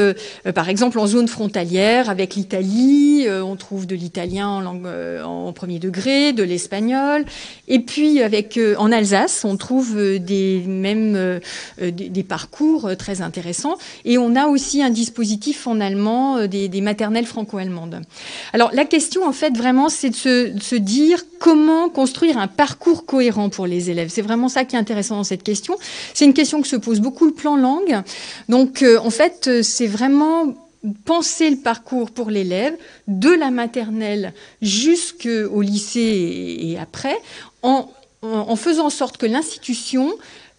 par exemple, en zone frontalière avec l'Italie, on trouve de l'italien en langue en premier degré, de l'espagnol, et puis avec en Alsace, on trouve des mêmes des, des parcours très intéressants. Et on a aussi un dispositif en allemand euh, des, maternelles franco-allemandes. Alors la question en fait vraiment c'est de se, dire comment construire un parcours cohérent pour les élèves. C'est vraiment ça qui est intéressant dans cette question. C'est une question que se pose beaucoup le plan langue. Donc euh, en fait euh, c'est vraiment penser le parcours pour l'élève de la maternelle jusqu'au lycée et après en, en faisant en sorte que l'institution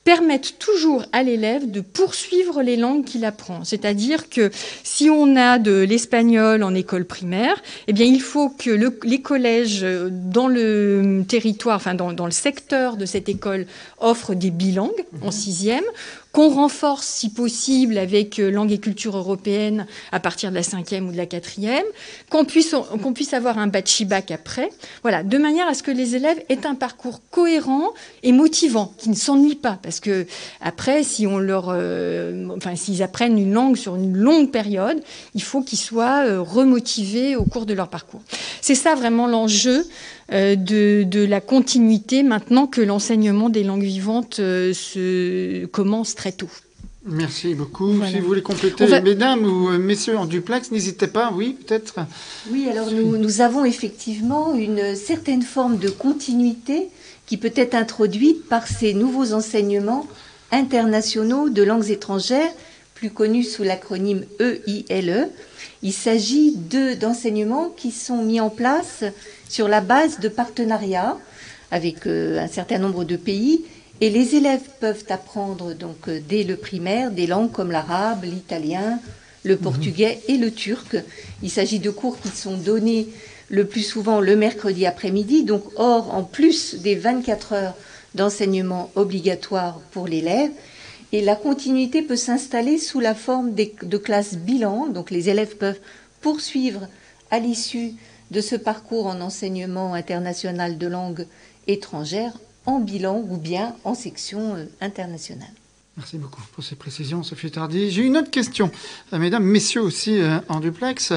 permettent toujours à l'élève de poursuivre les langues qu'il apprend. C'est-à-dire que si on a de l'espagnol en école primaire, eh bien, il faut que les collèges dans le territoire, enfin dans, dans, le secteur de cette école offrent des bilangues en sixième qu'on renforce si possible avec euh, langue et culture européenne à partir de la cinquième ou de la quatrième, qu'on puisse, qu'on puisse avoir un bac après. Voilà, de manière à ce que les élèves aient un parcours cohérent et motivant, qui ne s'ennuient pas. Parce que après, si on leur, euh, enfin, s'ils apprennent une langue sur une longue période, il faut qu'ils soient euh, remotivés au cours de leur parcours. C'est ça vraiment l'enjeu euh, de, la continuité maintenant que l'enseignement des langues vivantes euh, se commence très tôt. Merci beaucoup. Si vous voulez compléter, mesdames ou euh, messieurs en duplex, n'hésitez pas, oui, peut-être. Oui, alors nous, nous, avons effectivement une certaine forme de continuité qui peut être introduite par ces nouveaux enseignements internationaux de langues étrangères, plus connus sous l'acronyme EILE. Il s'agit d'enseignements qui sont mis en place sur la base de partenariats avec euh, un certain nombre de pays. Et les élèves peuvent apprendre donc euh, dès le primaire des langues comme l'arabe, l'italien, le mhm. portugais et le turc. Il s'agit de cours qui sont donnés le plus souvent le mercredi après-midi, donc hors en plus des 24 heures d'enseignement obligatoire pour l'élève. Et la continuité peut s'installer sous la forme de classes bilan, donc les élèves peuvent poursuivre à l'issue de ce parcours en enseignement international de langue étrangère en bilan ou bien en section euh, internationale. Merci beaucoup pour ces précisions, Sophie Tardy. J'ai une autre question, euh, mesdames, messieurs aussi euh, en duplex.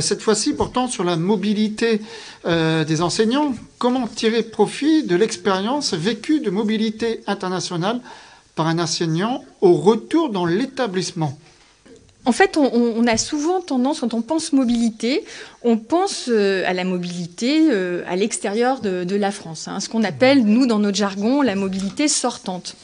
Cette fois-ci, pourtant, sur la mobilité des enseignants. Comment tirer profit de l'expérience vécue de mobilité internationale par un enseignant au retour dans l'établissement? En fait, on, a souvent tendance, quand on pense mobilité, on pense euh, à la mobilité euh, à l'extérieur de, la France, hein, ce qu'on appelle, nous, dans notre jargon, la mobilité sortante.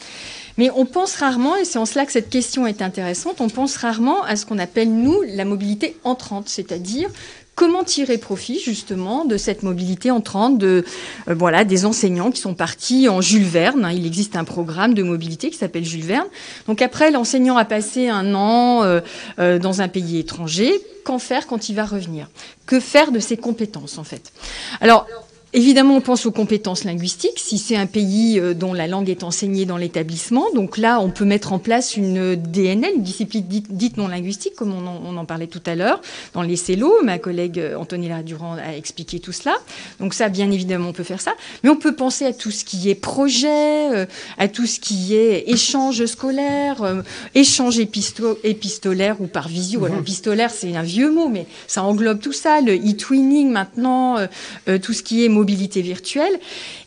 Mais on pense rarement, et c'est en cela que cette question est intéressante, on pense rarement à ce qu'on appelle, nous, la mobilité entrante, c'est-à-dire Comment tirer profit justement de cette mobilité entrante de euh, voilà des enseignants qui sont partis en Jules Verne. Hein. Il existe un programme de mobilité qui s'appelle Jules Verne. Donc après, l'enseignant a passé un an euh, euh, dans un pays étranger. Qu'en faire quand il va revenir? Que faire de ses compétences en fait? Alors Évidemment, on pense aux compétences linguistiques, si c'est un pays euh, dont la langue est enseignée dans l'établissement. Donc là, on peut mettre en place une DNL, une discipline dite, non linguistique, comme on en, parlait tout à l'heure, dans les CELO. Ma collègue euh, Antonella Durand a expliqué tout cela. Donc ça, bien évidemment, on peut faire ça. Mais on peut penser à tout ce qui est projet, euh, à tout ce qui est échange scolaire, échange épistolaire ou par visio. Alors, épistolaire, c'est un vieux mot, mais ça englobe tout ça, le e-twinning maintenant, tout ce qui est mobilité virtuelle.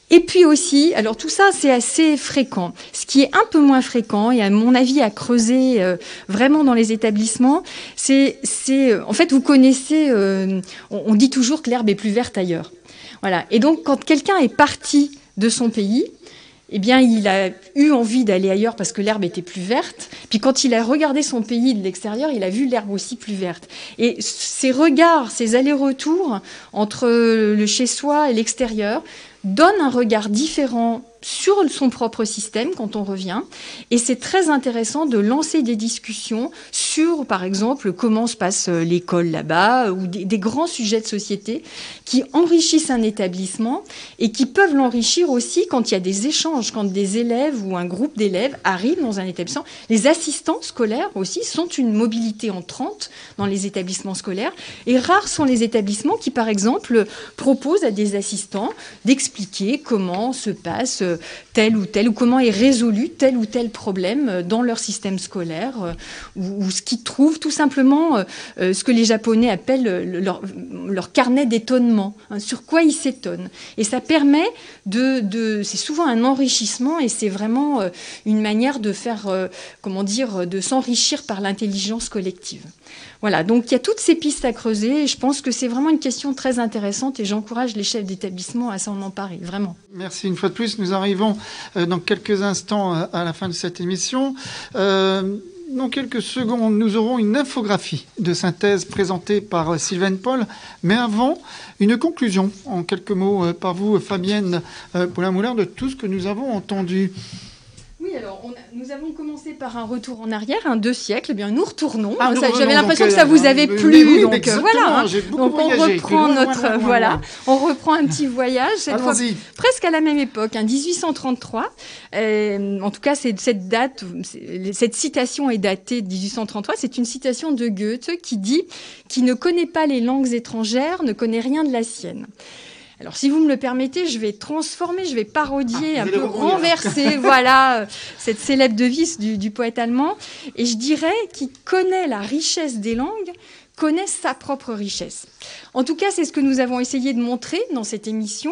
Et puis aussi, alors tout ça c'est assez fréquent. Ce qui est un peu moins fréquent et à mon avis à creuser euh, vraiment dans les établissements, c'est, c'est, euh, en fait vous connaissez, euh, on, dit toujours que l'herbe est plus verte ailleurs. Voilà. Et donc quand quelqu'un est parti de son pays, eh bien, il a eu envie d'aller ailleurs parce que l'herbe était plus verte. Puis quand il a regardé son pays de l'extérieur, il a vu l'herbe aussi plus verte. Et ces regards, ces allers-retours entre le chez-soi et l'extérieur donnent un regard différent sur son propre système quand on revient. Et c'est très intéressant de lancer des discussions sur, par exemple, comment se passe euh, l'école là-bas, ou des, grands sujets de société qui enrichissent un établissement et qui peuvent l'enrichir aussi quand il y a des échanges, quand des élèves ou un groupe d'élèves arrivent dans un établissement. Les assistants scolaires aussi sont une mobilité entrante dans les établissements scolaires. Et rares sont les établissements qui, par exemple, proposent à des assistants d'expliquer comment se passe euh, tel ou tel, ou comment est résolu tel ou tel problème euh, dans leur système scolaire, euh, ou, ce qu'ils trouvent tout simplement ce que les Japonais appellent leur, carnet d'étonnement, hein, sur quoi ils s'étonnent. Et ça permet de, c'est souvent un enrichissement et c'est vraiment une manière de faire, comment dire, de s'enrichir par l'intelligence collective. Voilà, donc il y a toutes ces pistes à creuser et je pense que c'est vraiment une question très intéressante et j'encourage les chefs d'établissement à s'en emparer, vraiment. Merci une fois de plus. Nous arrivons euh, dans quelques instants euh, à la fin de cette émission. Euh, dans quelques secondes, nous aurons une infographie de synthèse présentée par Sylvain Paul. Mais avant, une conclusion en quelques mots par vous, Fabienne Paulin-Moulin, de tout ce que nous avons entendu. Oui, alors nous nous avons commencé par un retour en arrière, un deux siècles. Eh bien, nous retournons. Ah, J'avais l'impression que ça vous euh, avait mais plu. oui, donc euh, voilà. hein. Donc on reprend Loin, notre loin, loin, voilà, on reprend un petit voyage cette fois presque à la même époque, hein, 1833. Euh, en tout cas, cette date, cette citation est datée de 1833. C'est une citation de Goethe qui dit "Qui ne connaît pas les langues étrangères ne connaît rien de la sienne." Alors, si vous me le permettez, je vais transformer, je vais parodier, Ah, un peu renverser, voilà, euh, cette célèbre devise du, du poète allemand. Et je dirais qui connaît la richesse des langues connaît sa propre richesse. En tout cas, c'est ce que nous avons essayé de montrer dans cette émission.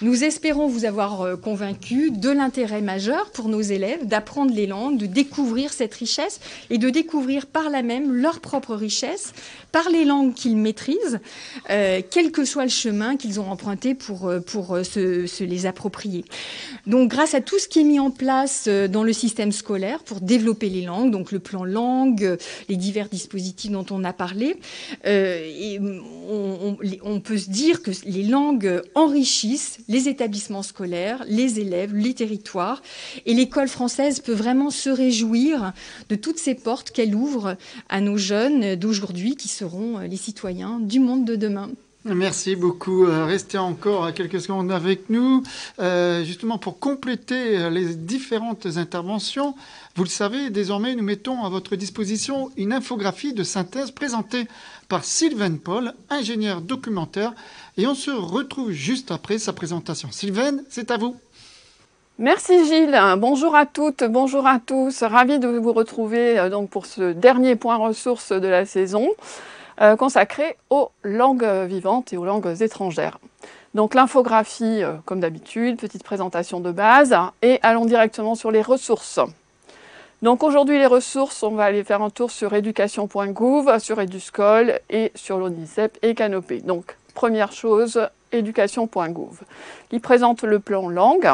Nous espérons vous avoir euh, convaincu de l'intérêt majeur pour nos élèves d'apprendre les langues, de découvrir cette richesse et de découvrir par là même leur propre richesse par les langues qu'ils maîtrisent, euh, quel que soit le chemin qu'ils ont emprunté pour, euh, pour se, les approprier. Donc, grâce à tout ce qui est mis en place dans le système scolaire pour développer les langues, donc le plan langue, les divers dispositifs dont on a parlé, on peut se dire que les langues enrichissent les établissements scolaires, les élèves, les territoires, et l'école française peut vraiment se réjouir de toutes ces portes qu'elle ouvre à nos jeunes d'aujourd'hui qui seront les citoyens du monde de demain. Merci beaucoup. Euh, Restez encore quelques secondes avec nous, euh, justement pour compléter euh, les différentes interventions. Vous le savez, désormais, nous mettons à votre disposition une infographie de synthèse présentée par Sylvain Paul, ingénieur documentaire, et on se retrouve juste après sa présentation. Sylvain, c'est à vous. Merci Gilles. Bonjour à toutes, bonjour à tous. Ravi de vous retrouver euh, donc pour ce dernier point ressources de la saison euh, consacré aux langues vivantes et aux langues étrangères. Donc l'infographie, euh, comme d'habitude, petite présentation de base, et allons directement sur les ressources. Donc aujourd'hui les ressources, on va aller faire un tour sur éducation.gouv, sur Eduscol et sur l'ONICEP et Canopé. Donc première chose, éducation.gouv, qui présente le plan langue,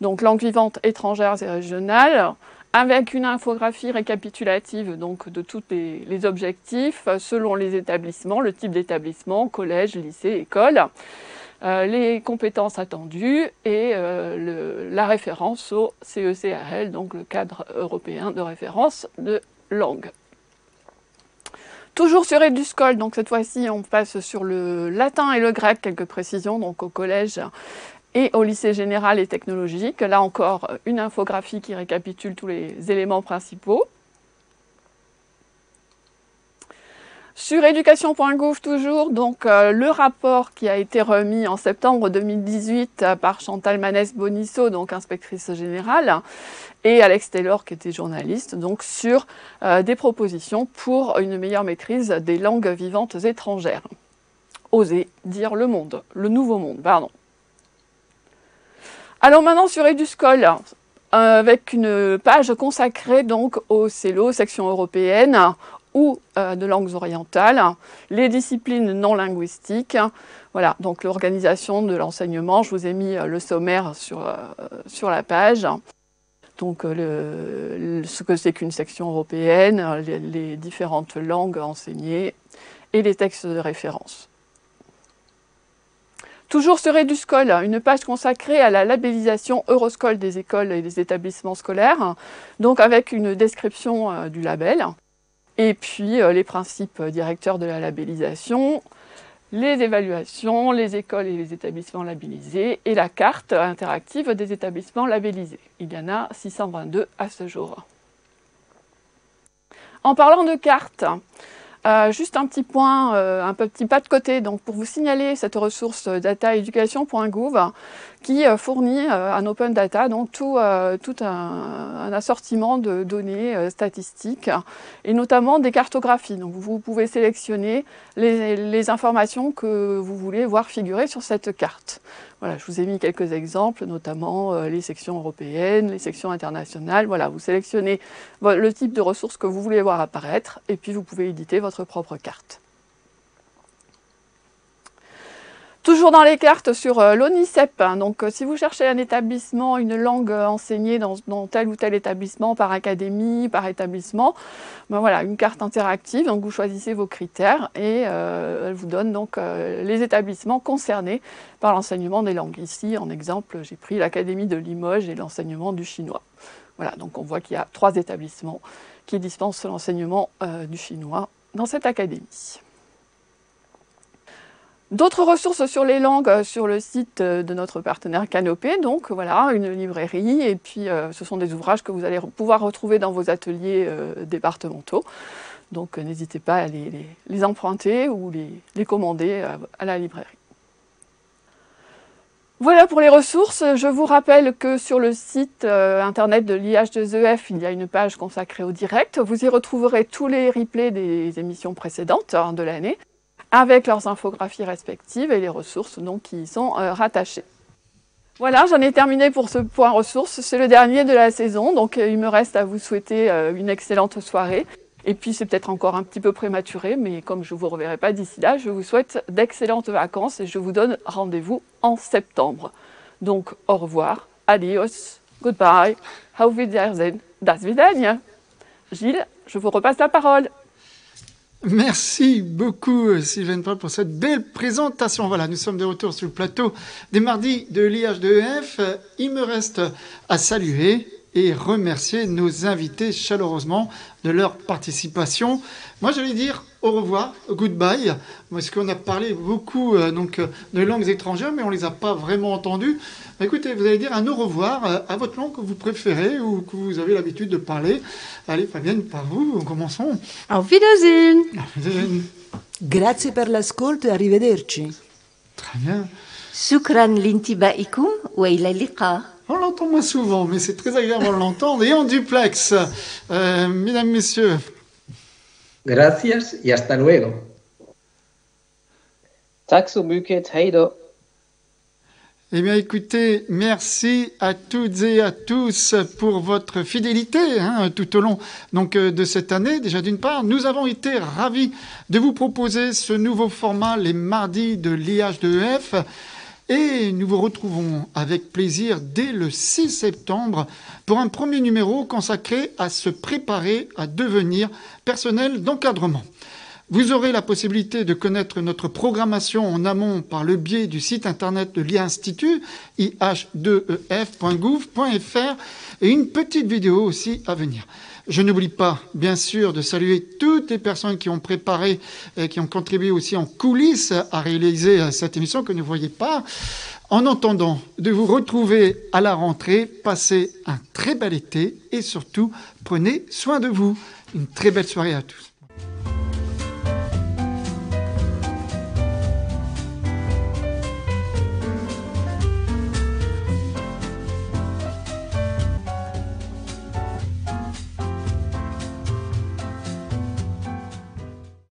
donc langue vivante étrangères et régionales, avec une infographie récapitulative donc, de tous les, objectifs selon les établissements, le type d'établissement, collège, lycée, école, les compétences attendues et euh, la référence au CECRL, donc le cadre européen de référence de langue. Toujours sur Eduscol, donc cette fois-ci on passe sur le latin et le grec, quelques précisions, donc au collège et au lycée général et technologique. Là encore, une infographie qui récapitule tous les éléments principaux. Sur éducation.gouv toujours, donc euh, le rapport qui a été remis en septembre 2018 euh, par Chantal Manès Bonisso, donc inspectrice générale, et Alex Taylor qui était journaliste, donc sur euh, des propositions pour une meilleure maîtrise des langues vivantes étrangères. Oser dire le monde, le nouveau monde, pardon. Alors maintenant sur Eduscol, avec une page consacrée donc au CELO, section européenne, ou euh, de langues orientales, les disciplines non linguistiques. Voilà, donc l'organisation de l'enseignement, je vous ai mis euh, le sommaire sur, euh, sur la page. Donc ce que c'est qu'une section européenne, les, différentes langues enseignées et les textes de référence. Toujours sur Eduscol, une page consacrée à la labellisation Euroscol des écoles et des établissements scolaires, donc avec une description du label, et puis euh, les principes directeurs de la labellisation, les évaluations, les écoles et les établissements labellisés, et la carte interactive des établissements labellisés. Il y en a 622 à ce jour. En parlant de cartes, euh, juste un petit point, euh, un petit pas de côté, donc pour vous signaler cette ressource dataeducation.gouv qui euh, fournit un open data, donc tout, un, assortiment de données statistiques et notamment des cartographies. Donc vous pouvez sélectionner les informations que vous voulez voir figurer sur cette carte. Voilà, je vous ai mis quelques exemples, notamment euh, les sections européennes, les sections internationales. Voilà, vous sélectionnez le type de ressources que vous voulez voir apparaître et puis vous pouvez éditer votre propre carte. Toujours dans les cartes sur euh, l'ONICEP, hein, donc euh, si vous cherchez un établissement, une langue euh, enseignée dans, tel ou tel établissement, par académie, par établissement, ben voilà, une carte interactive, donc vous choisissez vos critères et elle vous donne donc les établissements concernés par l'enseignement des langues. Ici, en exemple, j'ai pris l'Académie de Limoges et l'enseignement du chinois. Voilà, donc on voit qu'il y a trois établissements qui dispensent l'enseignement du chinois dans cette académie. D'autres ressources sur les langues euh, sur le site euh, de notre partenaire Canopé, donc voilà, une librairie, et puis euh, ce sont des ouvrages que vous allez pouvoir retrouver dans vos ateliers départementaux. Donc n'hésitez pas à les, emprunter ou les, commander à, la librairie. Voilà pour les ressources. Je vous rappelle que sur le site internet de l'IH2EF, il y a une page consacrée au direct. Vous y retrouverez tous les replays des émissions précédentes hein, de l'année avec leurs infographies respectives et les ressources donc, qui y sont euh, rattachées. Voilà, j'en ai terminé pour ce point ressources. C'est le dernier de la saison, donc euh, il me reste à vous souhaiter euh, une excellente soirée. Et puis c'est peut-être encore un petit peu prématuré, mais comme je ne vous reverrai pas d'ici là, je vous souhaite d'excellentes vacances et je vous donne rendez-vous en septembre. Donc au revoir, adios, goodbye, auf Wiedersehen, das Wiedersehen. Gilles, je vous repasse la parole. Merci beaucoup Sylvain Paul pour cette belle présentation. Voilà, nous sommes de retour sur le plateau des mardis de l'IH2EF. Il me reste à saluer et remercier nos invités chaleureusement de leur participation. Moi, j'allais dire au revoir, goodbye, parce qu'on a parlé beaucoup euh, donc, de langues étrangères, mais on ne les a pas vraiment entendues. Écoutez, vous allez dire un au revoir euh, à votre langue que vous préférez ou que vous avez l'habitude de parler. Allez, Fabienne, par vous, commençons. Auf Wiedersehen. Auf Wiedersehen. Grazie per l'ascolto e arrivederci. Très bien. Shukran lintibaikum wa ila liqa. On l'entend moins souvent, mais c'est très agréable de l'entendre. Et en duplex, euh, mesdames, messieurs. Gracias y hasta luego. Eh bien, écoutez, merci à toutes et à tous pour votre fidélité hein, tout au long donc, euh, de cette année. Déjà, d'une part, nous avons été ravis de vous proposer ce nouveau format les mardis de l'IH2EF. Et nous vous retrouvons avec plaisir dès le 6 septembre pour un premier numéro consacré à se préparer à devenir personnel d'encadrement. Vous aurez la possibilité de connaître notre programmation en amont par le biais du site internet de l'INstitut, ih2ef.gouv.fr, et une petite vidéo aussi à venir. Je n'oublie pas, bien sûr, de saluer toutes les personnes qui ont préparé et qui ont contribué aussi en coulisses à réaliser euh, cette émission que vous ne voyez pas. En entendant de vous retrouver à la rentrée, passez un très bel été et surtout prenez soin de vous. Une très belle soirée à tous.